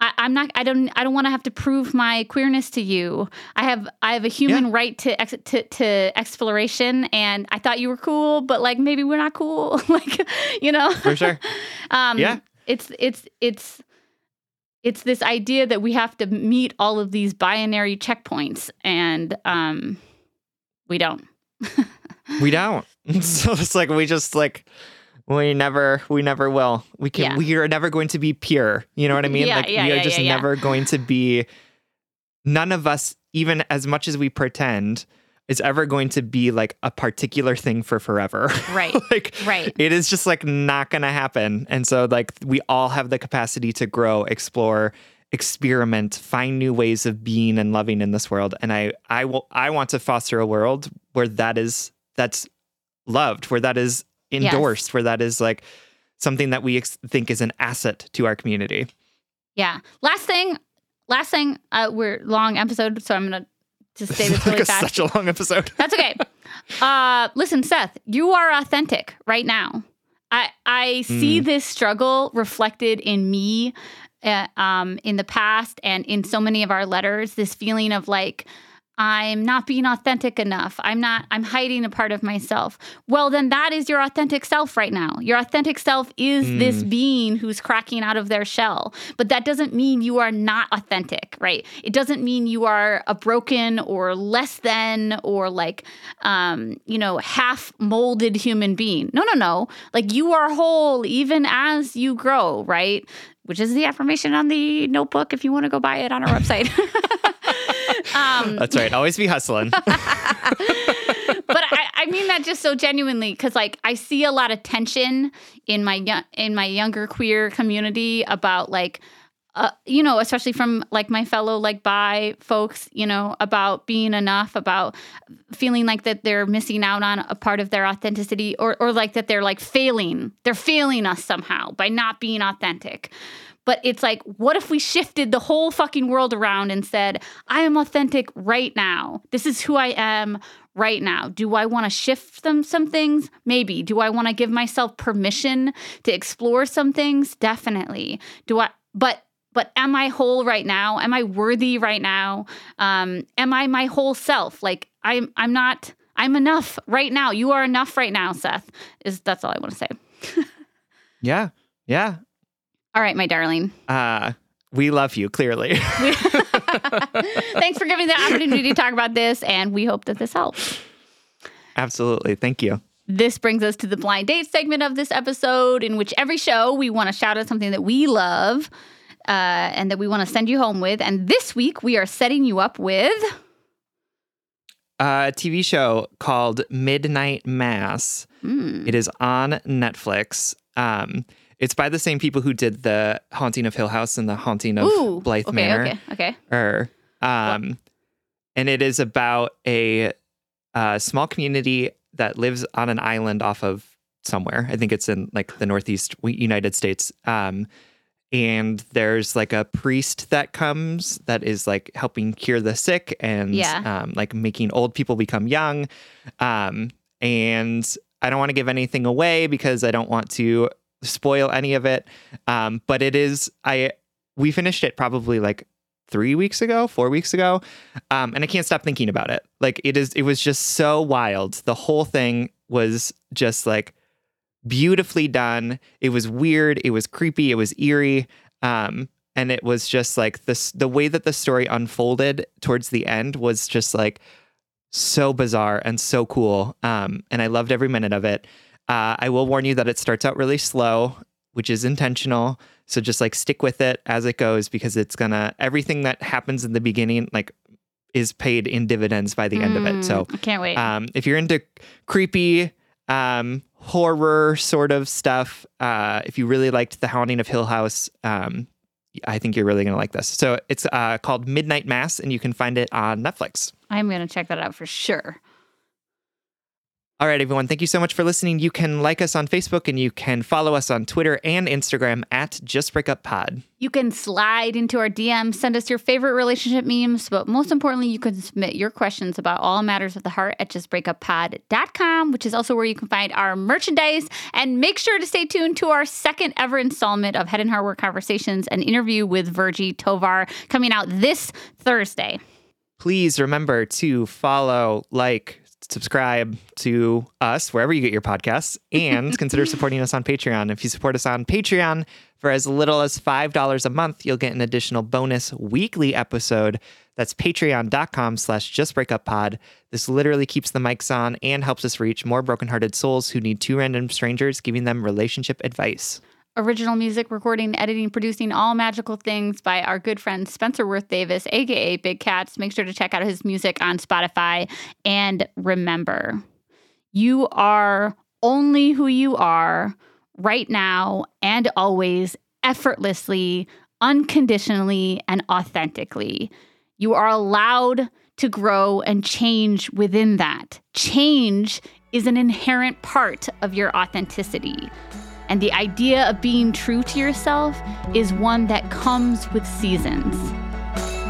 I, am not. I don't. I don't want to have to prove my queerness to you. I have. I have a human yeah. right to, ex, to to exploration, and I thought you were cool, but like maybe we're not cool. like, you know. For sure. um, yeah. It's it's it's it's this idea that we have to meet all of these binary checkpoints, and um, we don't. we don't. so it's like we just like we never we never will. We can yeah. we are never going to be pure. You know what i mean? Yeah, like yeah, we are just never going to be none of us even as much as we pretend is ever going to be like a particular thing for forever. Right like right. it is just like not gonna happen. And so like we all have the capacity to grow explore experiment find new ways of being and loving in this world. And i i will i want to foster a world where that is that's loved where that is endorsed, yes. where that is like something that we ex- think is an asset to our community. Yeah. Last thing, last thing, uh, we're long episode, so I'm gonna just say this really like fast. Such a long episode. That's okay. uh, listen, Seth, you are authentic right now. I I see mm. this struggle reflected in me, uh, um, in the past and in so many of our letters. This feeling of like I'm not being authentic enough. I'm not, I'm hiding a part of myself. Well, then that is your authentic self right now. Your authentic self is mm. this being who's cracking out of their shell. But that doesn't mean you are not authentic, right? It doesn't mean you are a broken or less than or like, um, you know, half molded human being. No, no, no. Like you are whole even as you grow, right? Which is the affirmation on the notebook if you want to go buy it on our website. Um, That's right. Always be hustling. but I, I, mean that just so genuinely because like I see a lot of tension in my young in my younger queer community about like. Uh, you know, especially from like my fellow like bi folks, you know, about being enough, about feeling like that they're missing out on a part of their authenticity, or or like that they're like failing, they're failing us somehow by not being authentic. But it's like, what if we shifted the whole fucking world around and said, I am authentic right now. This is who I am right now. Do I want to shift them some things? Maybe. Do I want to give myself permission to explore some things? Definitely. Do I but but am I whole right now? Am I worthy right now? Um, am I my whole self? Like I'm I'm not I'm enough right now. You are enough right now, Seth. Is that's all I want to say. Yeah. Yeah. All right, my darling. Uh, we love you, clearly. Thanks for giving the opportunity to talk about this, and we hope that this helps. Absolutely. Thank you. This brings us to the blind date segment of this episode, in which every show we want to shout out something that we love uh, and that we want to send you home with. And this week we are setting you up with. A TV show called Midnight Mass. Hmm. It is on Netflix. Um, it's by the same people who did the Haunting of Hill House and the Haunting of Ooh, Bly okay, Manor. okay, okay. Or, um, and it is about a, uh small community that lives on an island off of somewhere. I think it's in like the Northeast United States. Um, and there's like a priest that comes that is like helping cure the sick and Yeah. um, like making old people become young. Um, and I don't want to give anything away because I don't want to spoil any of it. Um, but it is I we finished it probably like three weeks ago, four weeks ago, um, and I can't stop thinking about it. Like it is, it was just so wild. The whole thing was just like beautifully done. It was weird. It was creepy. It was eerie. Um, and it was just like this. The way that the story unfolded towards the end was just like so bizarre and so cool. Um, and I loved every minute of it. Uh, I will warn you that it starts out really slow, which is intentional. So just like stick with it as it goes because it's gonna everything that happens in the beginning like is paid in dividends by the end of it. So Mm, I can't wait. um, if you're into creepy um, horror sort of stuff, uh, if you really liked The Haunting of Hill House, um, I think you're really gonna like this. So it's uh, called Midnight Mass, and you can find it on Netflix. I'm to check that out for sure. All right, everyone. Thank you so much for listening. You can like us on Facebook and you can follow us on Twitter and Instagram at Just Break Up Pod. You can slide into our DMs, send us your favorite relationship memes, but most importantly, you can submit your questions about all matters of the heart at justbreakuppod.com, which is also where you can find our merchandise. And make sure to stay tuned to our second ever installment of Head and Heart Work Conversations, an interview with Virgie Tovar, coming out this Thursday. Please remember to follow, like, subscribe to us wherever you get your podcasts and consider supporting us on Patreon. If you support us on Patreon for as little as $5 a month, you'll get an additional bonus weekly episode. That's patreon.com slash justbreakuppod. This literally keeps the mics on and helps us reach more brokenhearted souls who need two random strangers giving them relationship advice. Original music, recording, editing, producing, all magical things by our good friend Spencer Wirth Davis, aka Big Cats. Make sure to check out his music on Spotify. And remember, you are only who you are right now and always, effortlessly, unconditionally, and authentically. You are allowed to grow and change within that. Change is an inherent part of your authenticity. And the idea of being true to yourself is one that comes with seasons.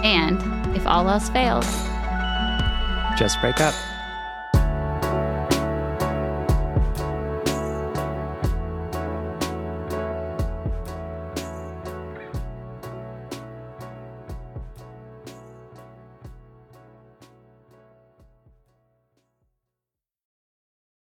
And if all else fails, Just break up.